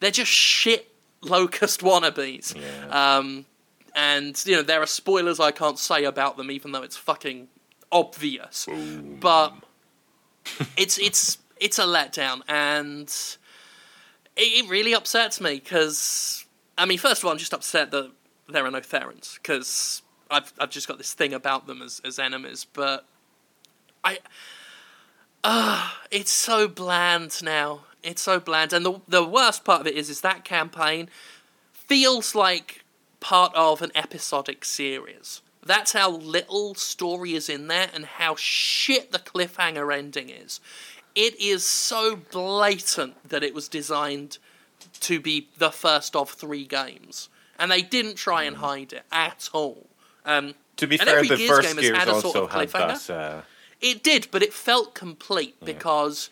they're just shit locust wannabes. Yeah. Um, and you know there are spoilers I can't say about them, even though it's fucking obvious. But it's it's it's a letdown, and it, really upsets me because I mean, first of all, I'm just upset that there are no Therons because I've I've just got this thing about them as as enemies, but I. Ah, it's so bland now. It's so bland, and the the worst part of it is, is that campaign feels like part of an episodic series. That's how little story is in there, and how shit the cliffhanger ending is. It is so blatant that it was designed to be the first of three games, and they didn't try and hide it at all. Um, To be fair, the Gears first Gears had a sort of had that. Uh, it did, but it felt complete because,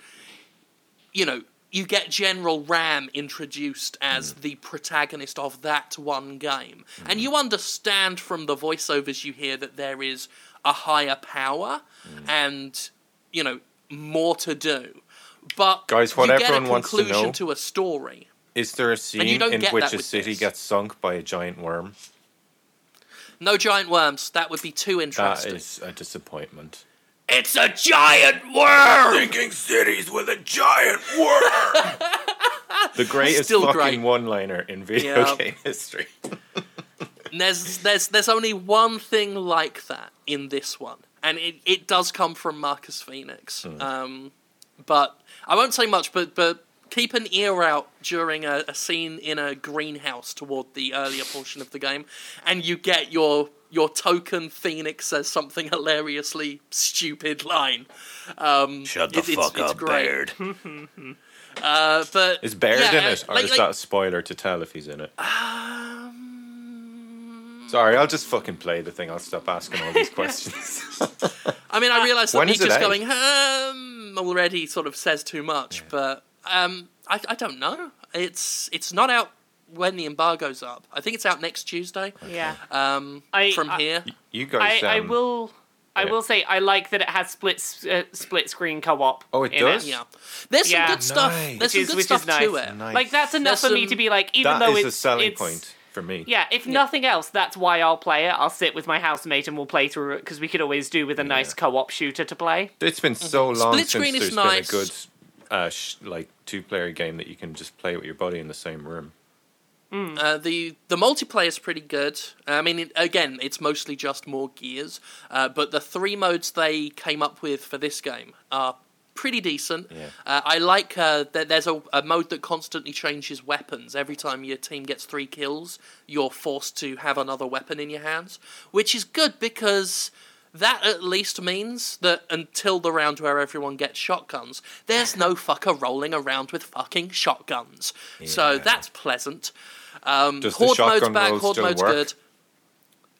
you know, you get General RAAM introduced as the protagonist of that one game. And you understand from the voiceovers you hear that there is a higher power and, you know, more to do. But Guys, what you get everyone a wants to conclusion know- to a story. is there a scene in which a city this. gets sunk by a giant worm? No giant worms. That would be too interesting. is a disappointment. It's a giant worm! Sinking cities with a giant worm. the greatest Still fucking great. one-liner in video Yeah. game history. There's there's there's only one thing like that in this one, and it, it does come from Marcus Phoenix. Um, but I won't say much, but but keep an ear out during a, a scene in a greenhouse toward the earlier portion of the game, and you get your your token Phoenix says something hilariously stupid line. Um, Shut the it- fuck it's up, great. Baird. Uh, but Is Baird yeah, in it, or like- is like- that a spoiler to tell if he's in it? Um, Sorry, I'll just fucking play the thing. I'll stop asking all these questions. I mean, I realise that When me is it just out? going um already sort of says too much, but um, I, I don't know. It's it's not out when the embargo's up. I think it's out next Tuesday. Yeah. Um, I- from I- here, you guys, I, I um, will. I yeah. will say I like that it has split s- uh, split screen co-op. Oh, it in does? yeah. There's Yeah. some good stuff. Nice. There's Which some is- good which stuff is nice. to it. Nice. Like that's enough There's for me some- to be like, even That though is it's a selling it's- point for me. Yeah, if nothing else, that's why I'll play it. I'll sit with my housemate and we'll play through it because we could always do with a nice co-op shooter to play. It's been so long Mm-hmm. Split since screen there's is been a good, uh, sh- like two-player game that you can just play with your buddy in the same room. Uh, the the multiplayer is pretty good. I mean, it, again, it's mostly just more gears, uh, but the three modes they came up with for this game are pretty decent. Yeah. Uh, I like uh, that there's a, a mode that constantly changes weapons. Every time your team gets three kills, you're forced to have another weapon in your hands, which is good because that at least means that until the round where everyone gets shotguns, there's no fucker rolling around with fucking shotguns. So that's pleasant. Um, Does the Horde mode's roll Horde mode's work? good.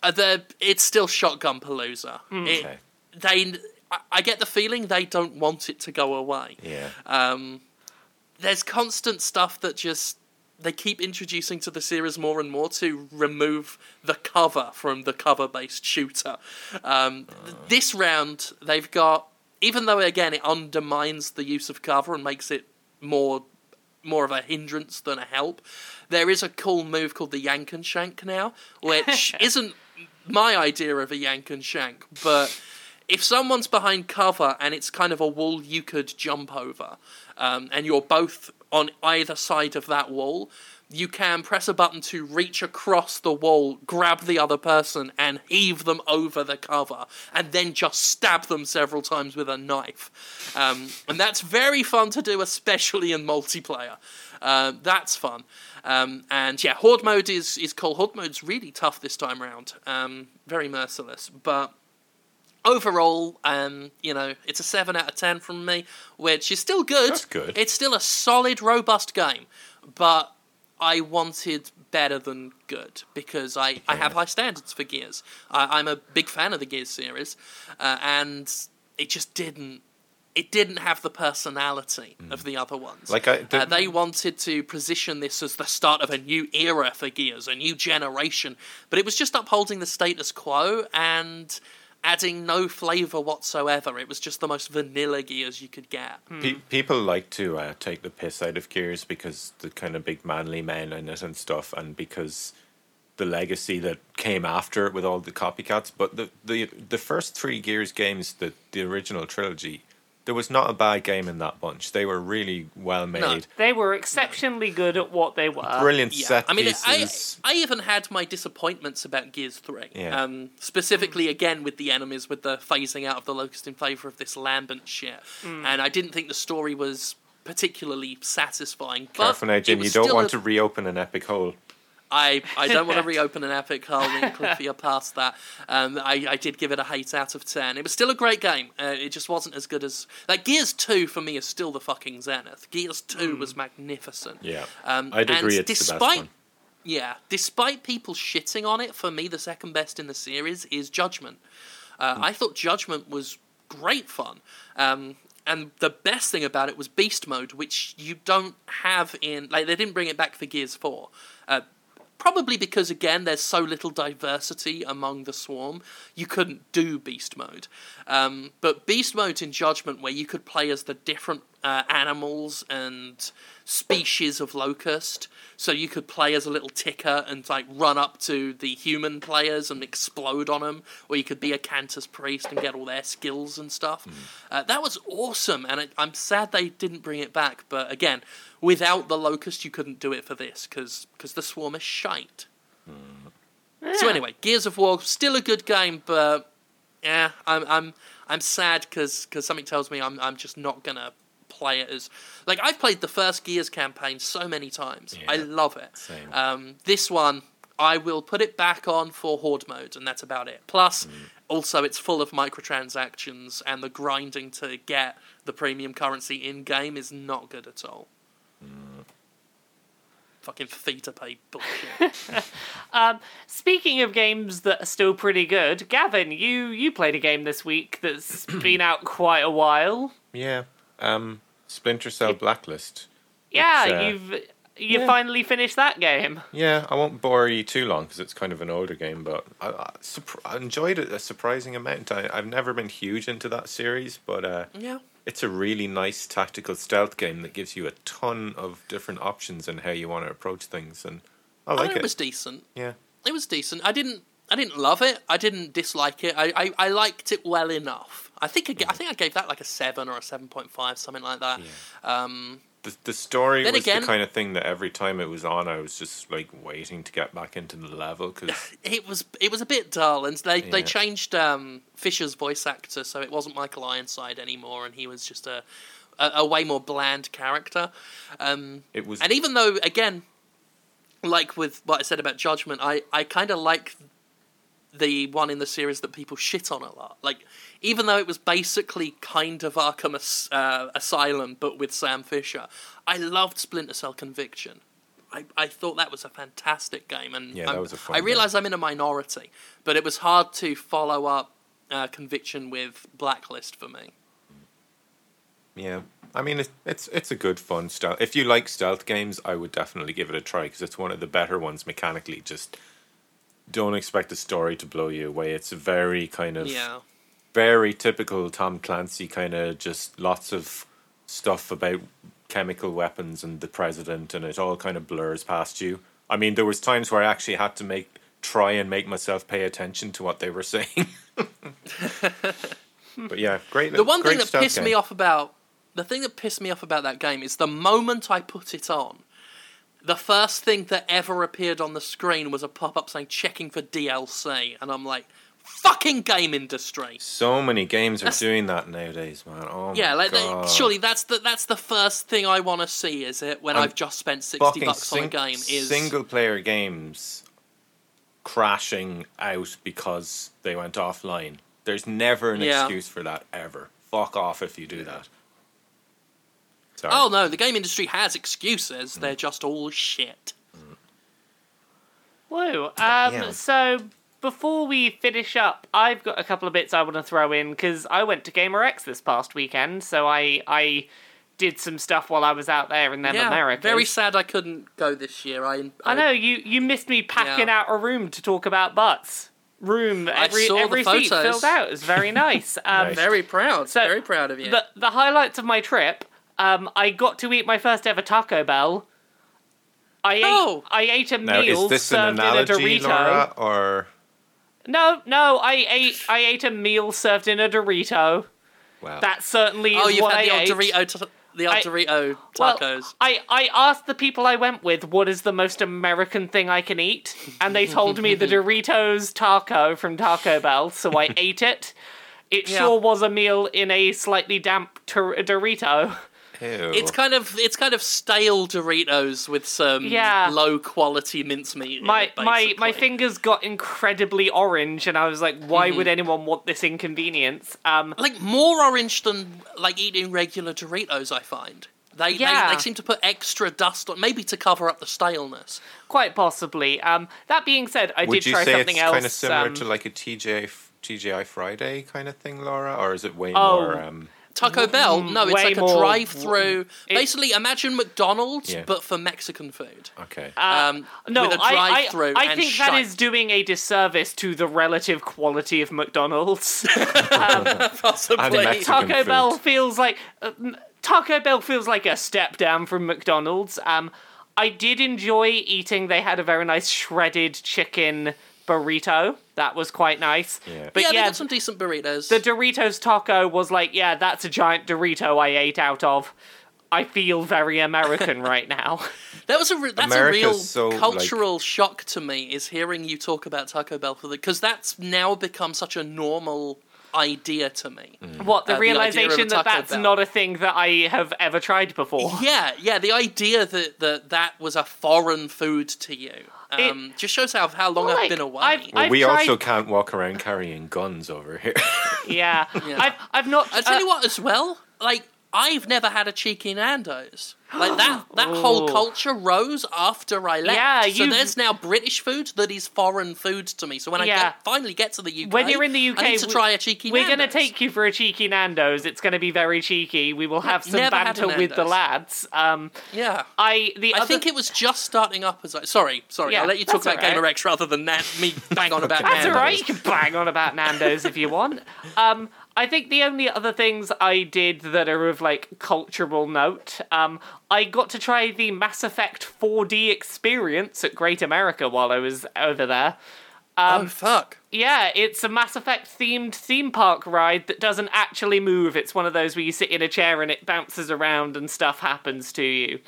Uh, it's still shotgun palooza. It- Okay. They, I, I get the feeling they don't want it to go away. Yeah. Um, there's constant stuff that just they keep introducing to the series more and more to remove the cover from the cover-based shooter. Um, th- this round they've got, even though again it undermines the use of cover and makes it more more of a hindrance than a help. There is a cool move called the Yank and Shank now, which isn't my idea of a Yank and Shank, but if someone's behind cover and it's kind of a wall you could jump over, um, and you're both on either side of that wall, you can press a button to reach across the wall, grab the other person, and heave them over the cover, and then just stab them several times with a knife. Um, and that's very fun to do, especially in multiplayer. Uh, that's fun. Um, and yeah, Horde mode is, is cool. Horde mode's really tough this time around. Um, very merciless. But overall, um, you know, it's a 7 out of 10 from me, which is still good. That's good. It's still a solid, robust game. But I wanted better than good because I, I have high standards for Gears. I, I'm a big fan of the Gears series, uh, and it just didn't it didn't have the personality of the other ones. Mm. Like, I- uh, they wanted to position this as the start of a new era for Gears, a new generation, but it was just upholding the status quo and adding no flavor whatsoever. It was just the most vanilla Gears you could get. Pe- people like to uh, take the piss out of Gears because the kind of big manly men in it and stuff, and because the legacy that came after it with all the copycats. But the the the first three Gears games, the the original trilogy, there was not a bad game in that bunch. They were really well made, They were exceptionally good at what they were. brilliant Yeah, set I mean, pieces. I I even had my disappointments about Gears Three. Yeah. Um, specifically, again with the enemies, with the phasing out of the locust in favor of this lambent shit, and I didn't think the story was particularly satisfying. But Careful now, Jim. You don't want a- to reopen an epic hole. I, I don't want to reopen an epic hole in Cliffy past that. Um, I, I did give it a hate out of 10. It was still a great game. Uh, it just wasn't as good as. Like, Gears 2 for me is still the fucking Zenith. Gears 2 was magnificent. Yeah, Um, I'd agree. and It's the best despite, one. Yeah, despite people shitting on it, for me, the second best in the series is Judgment. Uh, Hmm. I thought Judgment was great fun. Um, and the best thing about it was Beast Mode, which you don't have in. Like, they didn't bring it back for Gears 4. Uh, probably because, again, there's so little diversity among the swarm, you couldn't do Beast Mode. Um, but Beast Mode in Judgment, where you could play as the different uh, animals and species of locust, so you could play as a little ticker and like run up to the human players and explode on them, or you could be a Kantus priest and get all their skills and stuff. Uh, that was awesome, and it, I'm sad they didn't bring it back. But again, without the locust, you couldn't do it for this because the swarm is shite. So anyway, Gears of War still a good game, but yeah, I'm I'm I'm sad because something tells me I'm I'm just not gonna play it as like I've played the first Gears campaign so many times. I love it. Um, this one I will put it back on for horde mode, and that's about it. Plus, Mm. also it's full of microtransactions, and the grinding to get the premium currency in game is not good at all. Mm. Fucking fee to pay bullshit. Speaking of games that are still pretty good, Gavin, you you played a game this week that's been out quite a while. Yeah. Um, Splinter Cell Blacklist. Yeah, uh, you've you yeah. finally finished that game. Yeah, I won't bore you too long because it's kind of an older game, but I, I, surp- I enjoyed it a surprising amount. I, I've never been huge into that series, but uh, yeah. It's a really nice tactical stealth game that gives you a ton of different options in how you want to approach things, and I I like thought it. it was decent. Yeah, It was decent. I didn't. I didn't love it. I didn't dislike it. I, I, I liked it well enough. I think I, I think I gave that like a seven or a seven point five, something like that. Um, the the story Then was again- the kind of thing that every time it was on, I was just like waiting to get back into the level because it was it was a bit dull, and they they changed um, Fisher's voice actor, so it wasn't Michael Ironside anymore, and he was just a a, a way more bland character. Um, it was. and even though, again, like with what I said about Judgment, I, I kind of like the one in the series that people shit on a lot. Like, even though it was basically kind of Arkham As- uh, Asylum, but with Sam Fisher, I loved Splinter Cell Conviction. I, I thought that was a fantastic game, and Yeah, that I'm- was a fun I realize I'm in a minority, but it was hard to follow up uh, Conviction with Blacklist for me. Yeah, I mean it's it's it's a good fun stealth. If you like stealth games, I would definitely give it a try because it's one of the better ones mechanically. Just don't expect the story to blow you away. It's very kind of Yeah. very typical Tom Clancy kind of just lots of stuff about chemical weapons and the president, and it all kind of blurs past you. I mean, there was times where I actually had to make try and make myself pay attention to what they were saying. but yeah, great. The one great thing that pissed game. me off about the thing that pissed me off about that game is the moment I put it on, the first thing that ever appeared on the screen was a pop up saying checking for DLC, and I'm like, fucking game industry. So many games are doing that nowadays, man. Oh Yeah, my like they, surely that's the that's the first thing I want to see, is it? When And I've just spent sixty bucks on a game, is single player games crashing out because they went offline. There's never an Yeah. excuse for that ever. Fuck off if you do that. Sorry. oh no, the game industry has excuses. Mm. They're just all shit. Whoa. Um, Yeah. So before we finish up, I've got a couple of bits I want to throw in because I went to GaymerX this past weekend, so I I did some stuff while I was out there in them yeah, Americas. very sad I couldn't go this year. I I know you you missed me packing Yeah. out a room to talk about butts. Room every saw the every seat photos. filled out. It was very nice. Um, Nice. Very proud. So, very proud of you. The the highlights of my trip. Um, I got to eat my first ever Taco Bell. I Oh. ate I ate a Now, meal is this an served in a Dorito. Laura, or No, no, I ate I ate a meal served in a Dorito. wow? That certainly oh, is you've what had I the old ate. Dorito, t- the old I- Dorito Well, tacos. I, I asked the people I went with what is the most American thing I can eat, and they told me the Doritos taco from Taco Bell, so I ate it. It Yeah. sure was a meal in a slightly damp tor- Dorito. Ew. It's kind of it's kind of stale Doritos with some Yeah. low quality mincemeat. in My it, my my fingers got incredibly orange, and I was like, why would anyone want this inconvenience? Um, like more orange than like eating regular Doritos. I find they Yeah. they, they seem to put extra dust on, maybe to cover up the staleness. quite possibly. Um, that being said, I Would did try say something it's else. kind of similar um, to like a TJ f- TGI Friday kind of thing, Laura, or is it way Oh. more? Um, Taco Bell, no, it's way like a more- drive-through. it- Basically, imagine McDonald's Yeah. but for Mexican food. okay. Um, No, with a I, I, drive-through I and think that shite. is doing a disservice to the relative quality of McDonald's. possibly. And Mexican Taco food. Bell feels like uh, m- Taco Bell feels like a step down from McDonald's. Um, I did enjoy eating. They had a very nice shredded chicken burrito. That was quite nice. Yeah. But yeah, yeah, they got some decent burritos. the Doritos taco was like, yeah, that's a giant Dorito I ate out of. I feel very American right now. That was a re- that's America's a real so, like- cultural shock to me is hearing you talk about Taco Bell for the because that's now become such a normal idea to me. What the Uh, the idea of a realization that that's Bell. not a thing that I have ever tried before. Yeah, yeah, the idea that that, that was a foreign food to you um, just shows how how long Well, I've like, been away. I've- well, I've we tried- also can't walk around carrying guns over here. Yeah, Yeah. I've I've not. I tell uh, you what, as well, like I've never had a cheeky Nando's. Like that, that whole culture rose after I left. Yeah, so you've- there's now British food that is foreign food to me. So when I get, finally get to the UK, When you're in the UK, I need to we- try a cheeky. We're gonna take you for a cheeky Nando's. It's gonna be very cheeky. We will have some never banter with the lads. Um, Yeah. I the I other think it was just starting up as I. Sorry, sorry. Yeah, I'll let you talk about all Gaymer. X rather than Nan- me bang on about That's Nando's. alright. You can bang on about Nando's if you want. Um, I think the only other things I did that are of like cultural note, um, I got to try the Mass Effect 4D experience at Great America while I was over there. oh fuck! Yeah, it's a Mass Effect themed theme park ride that doesn't actually move. It's one of those where you sit in a chair and it bounces around and stuff happens to you.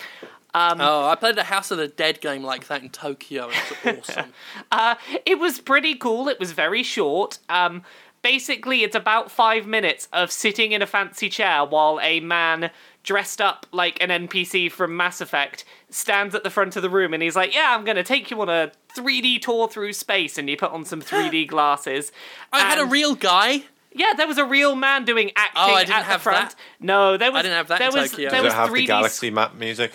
Oh, I played a House of the Dead game like that in Tokyo. It was awesome. Uh, it was pretty cool. It was very short. Um, basically, it's about five minutes of sitting in a fancy chair while a man dressed up like an NPC from Mass Effect stands at the front of the room and he's like, "Yeah, I'm gonna take you on a 3D tour through space," and you put on some 3D glasses. Oh, I had a real guy. Yeah, there was a real man doing acting Oh, I didn't at have the front. that. No, there was. I didn't have that there in was, Tokyo. There Does was it have 3D the galaxy map music?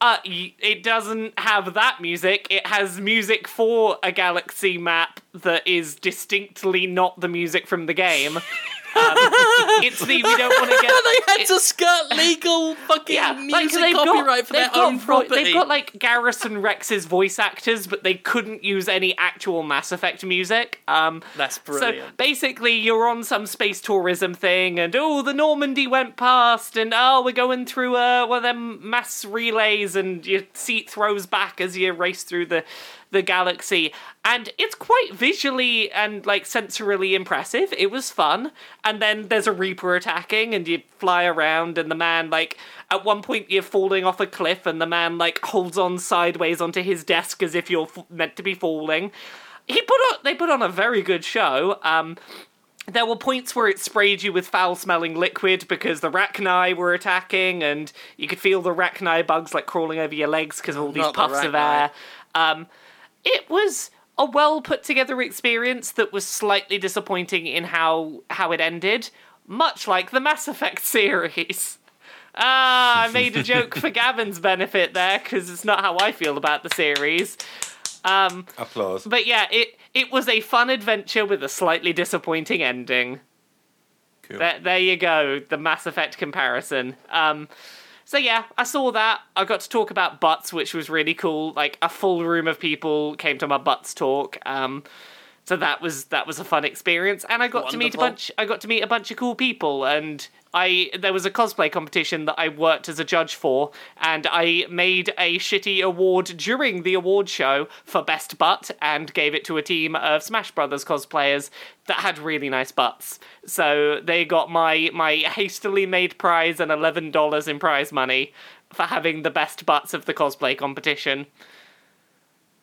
Uh, it doesn't have that music. It has music for a galaxy map that is distinctly not the music from the game. Um, it's the we don't want to get. they had it- to skirt legal fucking yeah, music they've copyright got, for their own property. They've got like Garrus and Wrex's voice actors, but they couldn't use any actual Mass Effect music. Um, That's so basically, you're on some space tourism thing, and oh, the Normandy went past, and oh, we're going through uh, one of them mass relays, and your seat throws back as you race through the the galaxy, and it's quite visually and like sensorily impressive. It was fun, and then there's a Reaper attacking, and you fly around, and the man like at one point you're falling off a cliff, and the man like holds on sideways onto his desk as if you're f- meant to be falling. He put on they put on a very good show. Um, there were points where it sprayed you with foul smelling liquid because the rachni were attacking and you could feel the rachni bugs like crawling over your legs because of all these Not the puffs of air. Um, it was a well put together experience that was slightly disappointing in how how it ended, much like the Mass Effect series. Ah, I made a joke for Gavin's benefit there because it's not how I feel about the series. Applause. But yeah, it it was a fun adventure with a slightly disappointing ending. Cool. There, there you go, the Mass Effect comparison. Um, so yeah, I saw that. I got to talk about butts, which was really cool. Like a full room of people came to my butts talk. Um, so that was that was a fun experience, and I got to meet a bunch. I got to meet a bunch of cool people, and I there was a cosplay competition that I worked as a judge for, and I made a shitty award during the award show for best butt, and gave it to a team of Smash Brothers cosplayers that had really nice butts. So they got my my hastily made prize and eleven dollars in prize money for having the best butts of the cosplay competition.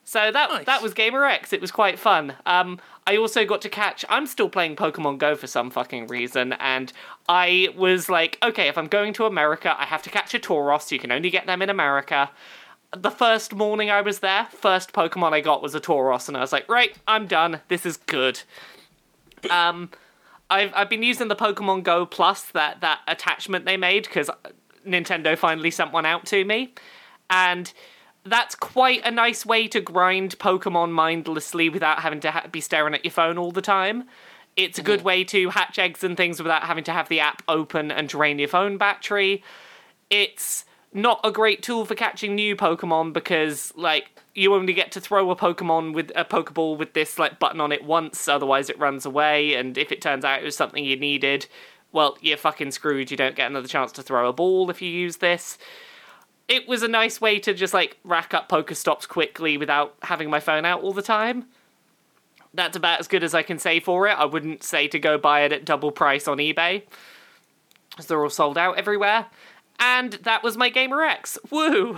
So that Nice. that was Gaymer X. It was quite fun. Um, I also got to catch. I'm still playing Pokemon Go for some fucking reason, and I was like, okay, if I'm going to America, I have to catch a Tauros. You can only get them in America. The first morning I was there, first Pokemon I got was a Tauros, and I was like, right, I'm done. This is good. Um, I've I've been using the Pokemon Go Plus that that attachment they made because Nintendo finally sent one out to me, and that's quite a nice way to grind Pokemon mindlessly without having to ha- be staring at your phone all the time. It's a good mm-hmm. way to hatch eggs and things without having to have the app open and drain your phone battery. It's not a great tool for catching new Pokemon because, like, you only get to throw a Pokemon with a Pokeball with this like button on it once, otherwise it runs away. And if it turns out it was something you needed, well, you're fucking screwed. You don't get another chance to throw a ball if you use this it was a nice way to just like rack up PokeStops quickly without having my phone out all the time. That's about as good as I can say for it. I wouldn't say to go buy it at double price on eBay, because they're all sold out everywhere. And that was my Gaymer X. Woo!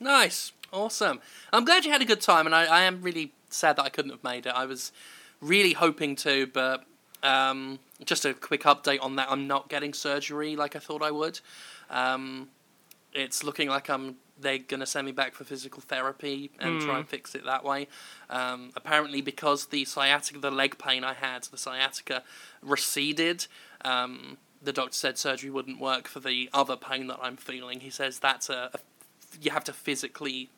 Nice, awesome. I'm glad you had a good time, and I, I am really sad that I couldn't have made it. I was really hoping to, but um, just a quick update on that. I'm not getting surgery like I thought I would. Um, it's looking like I'm. They're gonna send me back for physical therapy and try and fix it that way. Um, apparently, because the sciatica, the leg pain I had, the sciatica receded. Um, the doctor said surgery wouldn't work for the other pain that I'm feeling. He says that's a, a you have to physically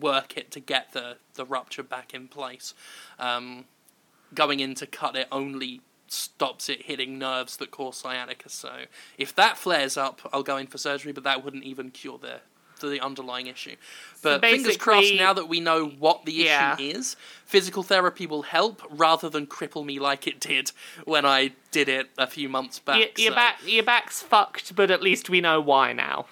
work it to get the, the rupture back in place. Um, going in to cut it only stops it hitting nerves that cause sciatica. So if that flares up, I'll go in for surgery, but that wouldn't even cure the the underlying issue. But fingers crossed, now that we know what the Yeah. issue is, physical therapy will help rather than cripple me like it did when I did it a few months back. Your, your so- back, your back's fucked, but at least we know why now.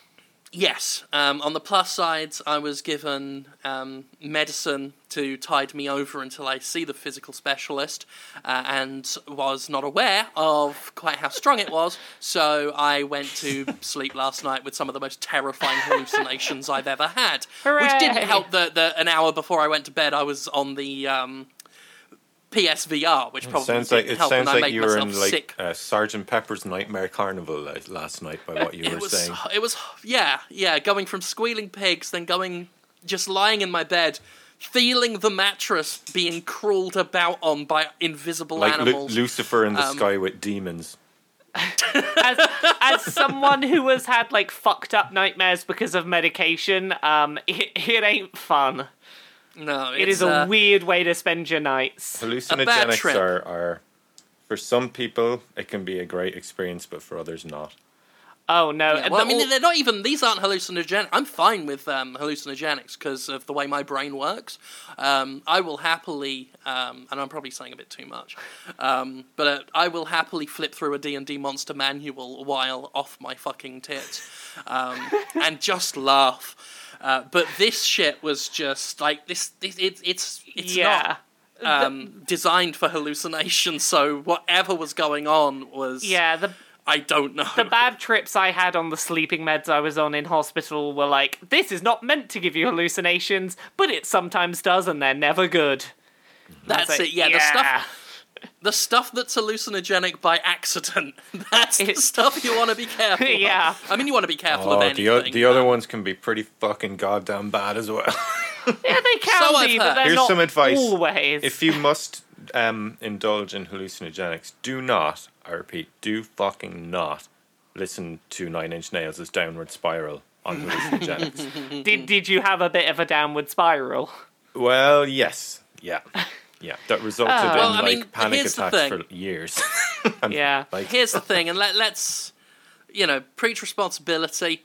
Yes. Um, on the plus side, I was given um, medicine to tide me over until I see the physical specialist, uh, and was not aware of quite how strong it was. So I went to sleep last night with some of the most terrifying hallucinations I've ever had, which didn't help. That an hour before I went to bed, I was on the. Um, PSVR, which probably sounds like didn't it sounds like you were myself in like uh, Sergeant Pepper's Nightmare Carnival uh, last night by what you it were was saying. it was yeah yeah going from squealing pigs then going just lying in my bed feeling the mattress being crawled about on by invisible Like Lu- animals Lucifer in the Um, sky with demons. as as someone who has had like fucked up nightmares because of medication, um, it, it ain't fun. No It it's, is a uh, weird way to spend your nights. Hallucinogenics trip. are, are, for some people, it can be a great experience, but for others, not. Oh no! yeah, well, I mean, all- they're not even. These aren't hallucinogenic. I'm fine with um, hallucinogenics because of the way my brain works. Um, I will happily, um, and I'm probably saying a bit too much, um, but uh, I will happily flip through a D and D monster manual while off my fucking tits, um, and just laugh. Uh, but this shit was just like this. this it, it's it's yeah. not um, designed for hallucination. So whatever was going on was Yeah, the I don't know. the bad trips I had on the sleeping meds I was on in hospital were like, this is not meant to give you hallucinations, but it sometimes does, and they're never good. That's It's it. like, Yeah, the stuff the stuff that's hallucinogenic by accident. That's the stuff you want to be careful. Yeah. Of. I mean, you want to be careful of Oh, anything. the, o- the other ones can be pretty fucking goddamn bad as well. Yeah, they can So I've be, but they're Here's not some advice. always. if you must um, indulge in hallucinogenics, do not, I repeat, do fucking not listen to Nine Inch Nails' Downward Spiral on hallucinogenics. did, did you have a bit of a downward spiral? Well, yes, yeah, yeah. That resulted Oh. in Well, I like mean, panic attacks for years. And, Yeah. like Here's the thing, and let, let's, you know, preach responsibility.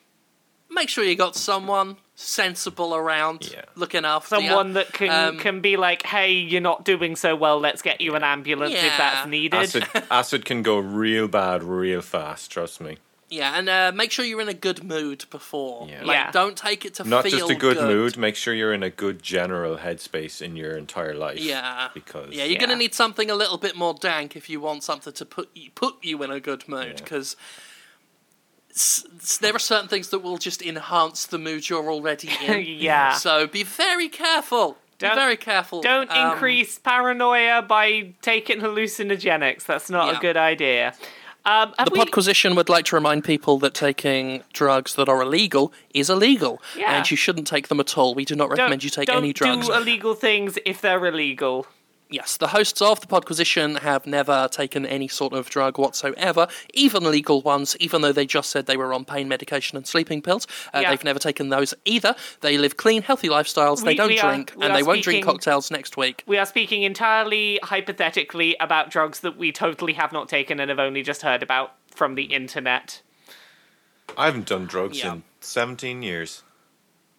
Make sure you got someone sensible around Yeah. looking after you. Someone that can Um, can be like, "Hey, you're not doing so well. Let's get you an ambulance if that's needed." acid, acid can go real bad, real fast. Trust me. Yeah, and uh, make sure you're in a good mood before. Yeah. Like, Yeah. don't take it to Not feel just a good, mood. Make sure you're in a good general headspace in your entire life. Yeah, because yeah, you're Yeah. gonna need something a little bit more dank if you want something to put you, put you in a good mood. Yeah. Because there are certain things that will just enhance the mood you're already in. yeah. So be very careful. Don't- be very careful. Don't Um, increase paranoia by taking hallucinogenics. That's not Yeah. a good idea. Um, The we- Podquisition would like to remind people that taking drugs that are illegal is illegal, Yeah. and you shouldn't take them at all. We do not don't, recommend you take don't any drugs. do illegal things if they're illegal. Yes, the hosts of the Podquisition have never taken any sort of drug whatsoever, even legal ones, even though they just said they were on pain medication and sleeping pills. Uh, Yeah. They've never taken those either. They live clean, healthy lifestyles. They don't we are- drink, and are they won't drink cocktails next week. We are speaking entirely hypothetically about drugs that we totally have not taken and have only just heard about from the internet. I haven't done drugs Yeah. in 17 years.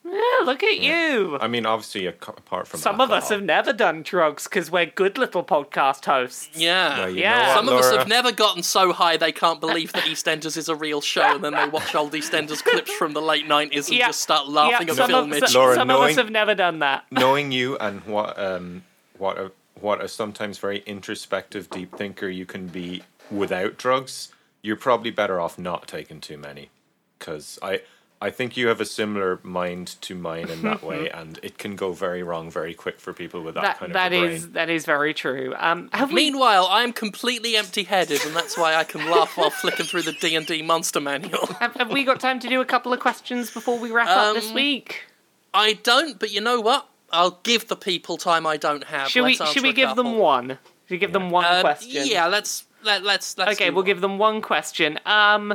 Yeah, look at you. I mean, obviously, ac- apart from Some of us alcohol. have never done drugs because we're good little podcast hosts. Yeah. Well, you Yeah. what, Some of us Laura? have never gotten so high they can't believe that EastEnders is a real show, and then they watch old EastEnders clips from the late 90s and Yeah. just start laughing yeah, at some, Phil of, Mitchell. some, Laura, some of us knowing- have never done that. knowing you and what um what a what a sometimes very introspective deep thinker you can be without drugs you're probably better off not taking too many because i i think you have a similar mind to mine in that way and it can go very wrong very quick for people with that, That kind of that a brain. is that is very true. Um, have we? Meanwhile, I'm completely empty-headed, and that's why I can laugh while flicking through the D and D Monster Manual. Have, have we got time to do a couple of questions before we wrap up this Um, week? I don't, but you know what? I'll give the people time I don't have. Should we Let's answer should we give them one? Should we give them one Uh, question? Yeah, let's let, let's let's. Okay, we'll one. give them one question. Um,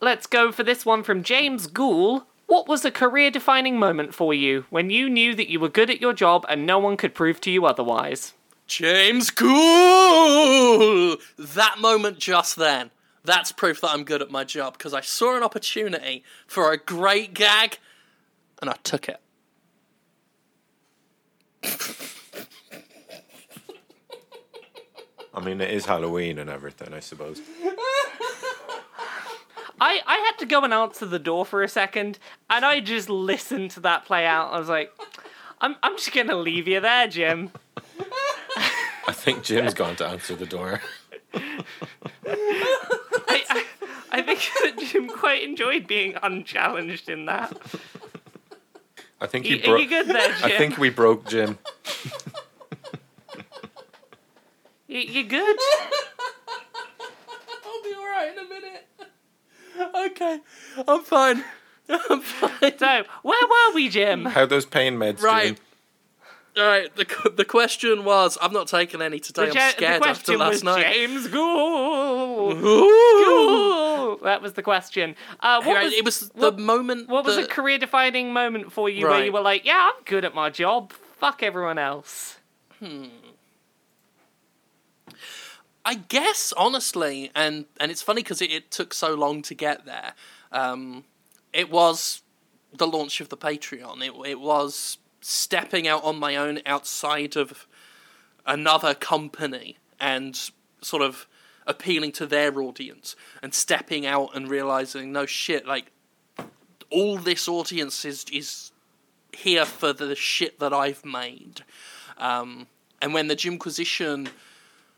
let's go for this one from James Gould. What was a career-defining moment for you when you knew that you were good at your job and no one could prove to you otherwise? James Gould! That moment just then. That's proof that I'm good at my job because I saw an opportunity for a great gag, and I took it. i mean it is halloween and everything i suppose I, I had to go and answer the door for a second, and I just listened to that play out. I was like, I'm, I'm just gonna leave you there, Jim. i think jim's gone to answer the door I, I, I think that Jim quite enjoyed being unchallenged in that. i think You, you are you good there, Jim? i think we broke jim You, you good? I'll be alright in a minute. Okay, I'm fine. I'm fine. So, where were we, Jim? how those pain meds Right. doing? Alright, the, the question was I've not taken any today, The, I'm je- the scared after question last was night. James Gould. Gould. That was the question. Uh, what Right, was, it was the what- moment. What was a that- career-defining moment for you where Right. you were like, "Yeah, I'm good at my job. Fuck everyone else." I guess honestly, and and it's funny because it, it took so long to get there. Um, it was the launch of the Patreon. It it was stepping out on my own outside of another company and sort of appealing to their audience and stepping out and realizing no shit like all this audience is is here for the shit that I've made. Um, and when the Jimquisition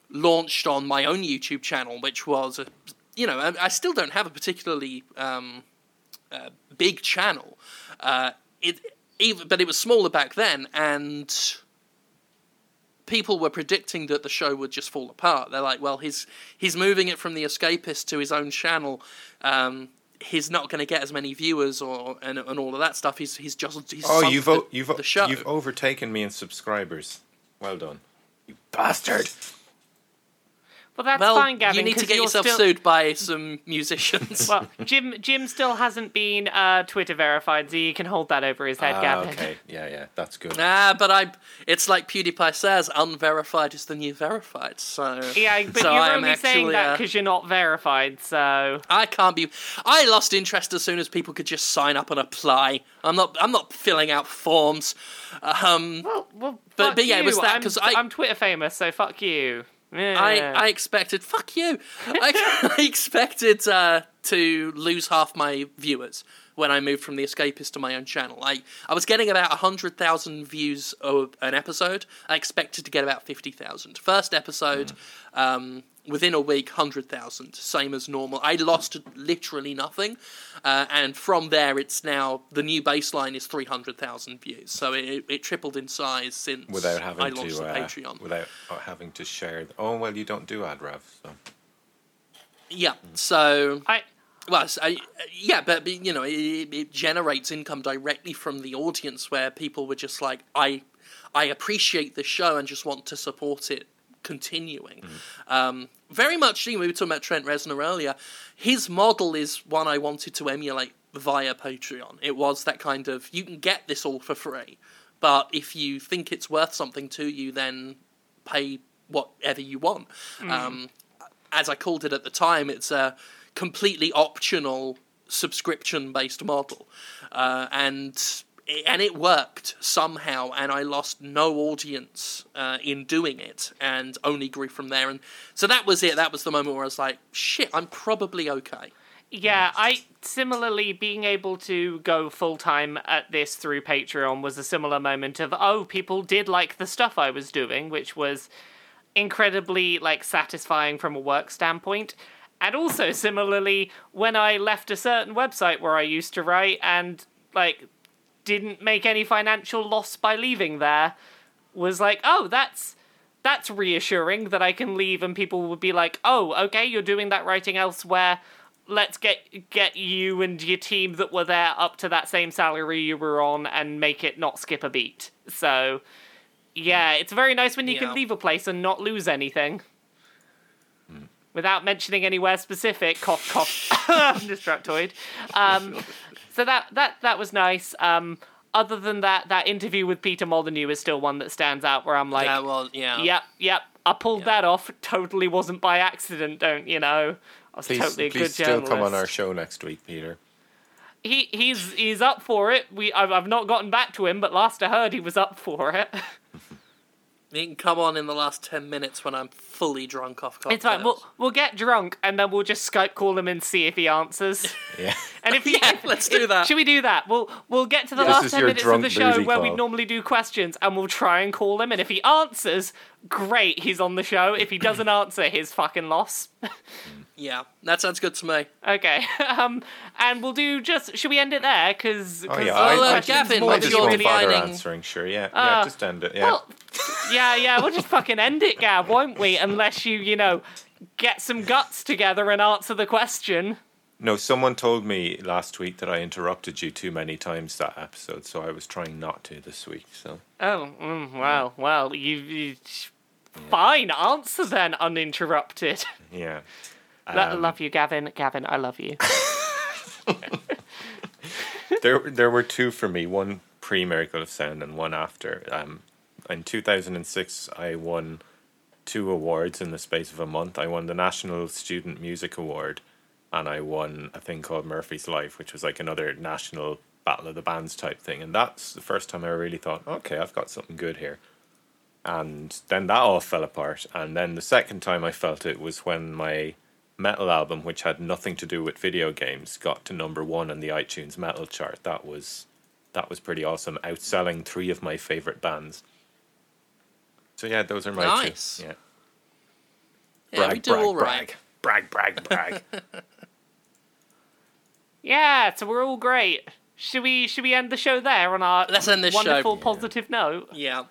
launched on my own YouTube channel, which was, a, you know, I, I still don't have a particularly um, uh, big channel. Uh, it even, but it was smaller back then, and people were predicting that the show would just fall apart. They're like, well, he's he's moving it from the Escapist to his own channel. Um, he's not going to get as many viewers or and, and all of that stuff. He's he's just he's Oh, you've the, o- you've the show. you've overtaken me in subscribers. Well done, you bastard. Well, that's Well, fine, Gavin. you need to get yourself still... sued by some musicians. Well, Jim Jim still hasn't been uh, Twitter verified, so you can hold that over his head, Ah, Gavin. okay, yeah, yeah, that's good. Ah, but I. It's like PewDiePie says, unverified is the new verified. So Yeah, but so you're I am only saying actually, that uh, because you're not verified, so I can't be. I lost interest as soon as people could just sign up and apply. I'm not. I'm not filling out forms. Um, well, well But- fuck but yeah, it was that I'm- 'cause I'm Twitter famous, so fuck you. Yeah. I, I expected. Fuck you. I, I expected uh, to lose half my viewers when I moved from the Escapist to my own channel. I I was getting about hundred thousand views of an episode. I expected to get about fifty thousand. First episode, um, within a week, hundred thousand, same as normal. I lost literally nothing, uh, and from there, it's now the new baseline is three hundred thousand views. So it, it tripled in size since without having I launched to the uh, Patreon. without uh, having to share. The, oh well, you don't do ad rev, so Yeah, so I Well, so, I, yeah, but, but, you know, it, it generates income directly from the audience, where people were just like, I, I appreciate the show and just want to support it continuing. Um, very much, you know, we were talking about Trent Reznor earlier. His model is one I wanted to emulate via Patreon. It was that kind of you can get this all for free, but if you think it's worth something to you, then pay whatever you want. Um, as I called it at the time, it's a completely optional subscription based model, uh, and and it worked somehow. And I lost no audience uh, in doing it, and only grew from there. And so that was it. That was the moment where I was like, "Shit, I'm probably okay." Yeah, I similarly being able to go full time at this through Patreon was a similar moment of oh, people did like the stuff I was doing, which was incredibly like satisfying from a work standpoint. And also similarly, when I left a certain website where I used to write and like didn't make any financial loss by leaving there, was like, oh, that's that's reassuring that I can leave and people would be like, "Oh, okay, you're doing that writing elsewhere. Let's get get you and your team that were there up to that same salary you were on and make it not skip a beat." So, yeah, it's very nice when you Yeah. can leave a place and not lose anything. Without mentioning anywhere specific, cough cough, Destructoid. Um, so that that that was nice. Um, other than that, that interview with Peter Molyneux is still one that stands out. Where I'm like, yeah, well, yeah, Yep, yep. I pulled that off. Totally wasn't by accident. Don't you know? I was please, totally a please good still journalist. come on our show next week, Peter. He he's he's up for it. We I've, I've not gotten back to him, but last I heard, he was up for it. He can come on in the last ten minutes when I'm fully drunk off cocktails. It's fine. We'll we'll get drunk and then we'll just Skype call him and see if he answers. Yeah. And if he, Yeah, let's do that. Should we do that? We'll we'll get to the This last is ten your minutes of drunk the show boozy where we call. normally do questions, and we'll try and call him. And if he answers, great, he's on the show. If he doesn't answer, his fucking loss. yeah, that sounds good to me. Okay. Um, and we'll do just. Should we end it there? Because Oh yeah, Well, uh, I, I, Gavin, I what's just your won't bother defining- answering. Sure, yeah, Uh, yeah, just end it. Yeah. Well, yeah, yeah, we'll just fucking end it, Gab, won't we? Unless you, you know, get some guts together and answer the question. No, someone told me last week that I interrupted you too many times that episode, so I was trying not to this week. So Oh, mm, well, well, you, you fine. Answer then, uninterrupted. yeah, Um, love you, Gavin. Gavin, I love you. there there were two for me. One pre Miracle of Sound and one after. Um, in two thousand and six, I won two awards in the space of a month. I won the National Student Music Award, and I won a thing called Murphy's Life, which was like another national battle of the bands type thing. And that's the first time I really thought, okay, I've got something good here. And then that all fell apart. And then the second time I felt it was when my metal album, which had nothing to do with video games, got to number one on the iTunes metal chart. That was that was pretty awesome, outselling three of my favorite bands. So yeah, those are my Nice. two. Yeah. Yeah, we do all right. brag, brag, brag. Yeah, so we're all great. Should we should we end the show there on our Let's end this show. wonderful positive note? Yeah.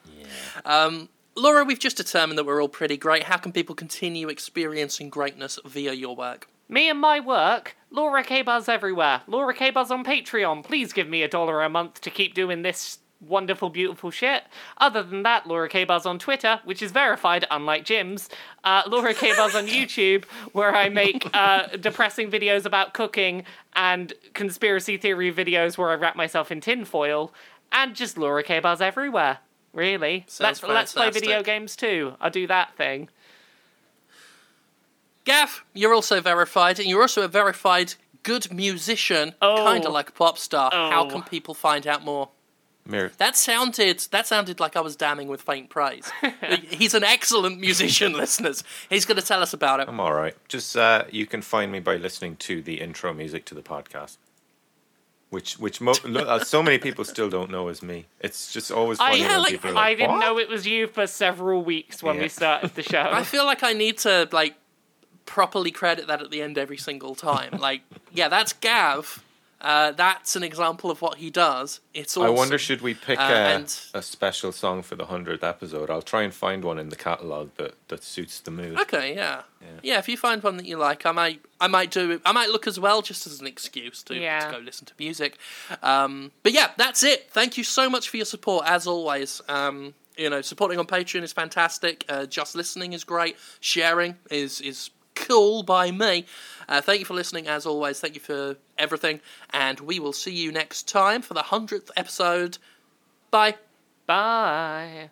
Um, Laura, we've just determined that we're all pretty great. How can people continue experiencing greatness via your work? Me and my work, Laura K Buzz everywhere. Laura K Buzz on Patreon. Please give me a dollar a month to keep doing this wonderful, beautiful shit. Other than that, Laura K Buzz on Twitter, which is verified, unlike Jim's. Uh, Laura K Buzz on YouTube, where I make uh, depressing videos about cooking and conspiracy theory videos where I wrap myself in tinfoil, and just Laura K Buzz everywhere. Really, Sounds let's let's play video games too. I do that thing. Gav, you're also verified, and you're also a verified good musician, Oh. kind of like a pop star. How Oh. can people find out more? Mir- That sounded that sounded like I was damning with faint praise. He's an excellent musician, listeners. He's going to tell us about it. I'm all right. Just uh, you can find me by listening to the intro music to the podcast, which which mo- lo- uh, so many people still don't know is me. It's just always I, funny when like- people are I didn't "What?" know it was you for several weeks when Yeah. we started the show. I feel like I need to like properly credit that at the end every single time. Like, yeah, that's Gav. Uh, that's an example of what he does. It's I wonder should we pick Uh, a, and- a special song for the hundredth episode? I'll try and find one in the catalog that, that suits the mood. Okay, yeah. yeah, If you find one that you like, I might, I might do it. I might look as well, just as an excuse to, Yeah. to go listen to music. Um, but yeah, that's it. Thank you so much for your support, as always. Um, you know, supporting on Patreon is fantastic. Uh, just listening is great. Sharing is is cool by me. Uh, thank you for listening, as always. Thank you for everything, and we will see you next time for the hundredth episode. Bye. Bye.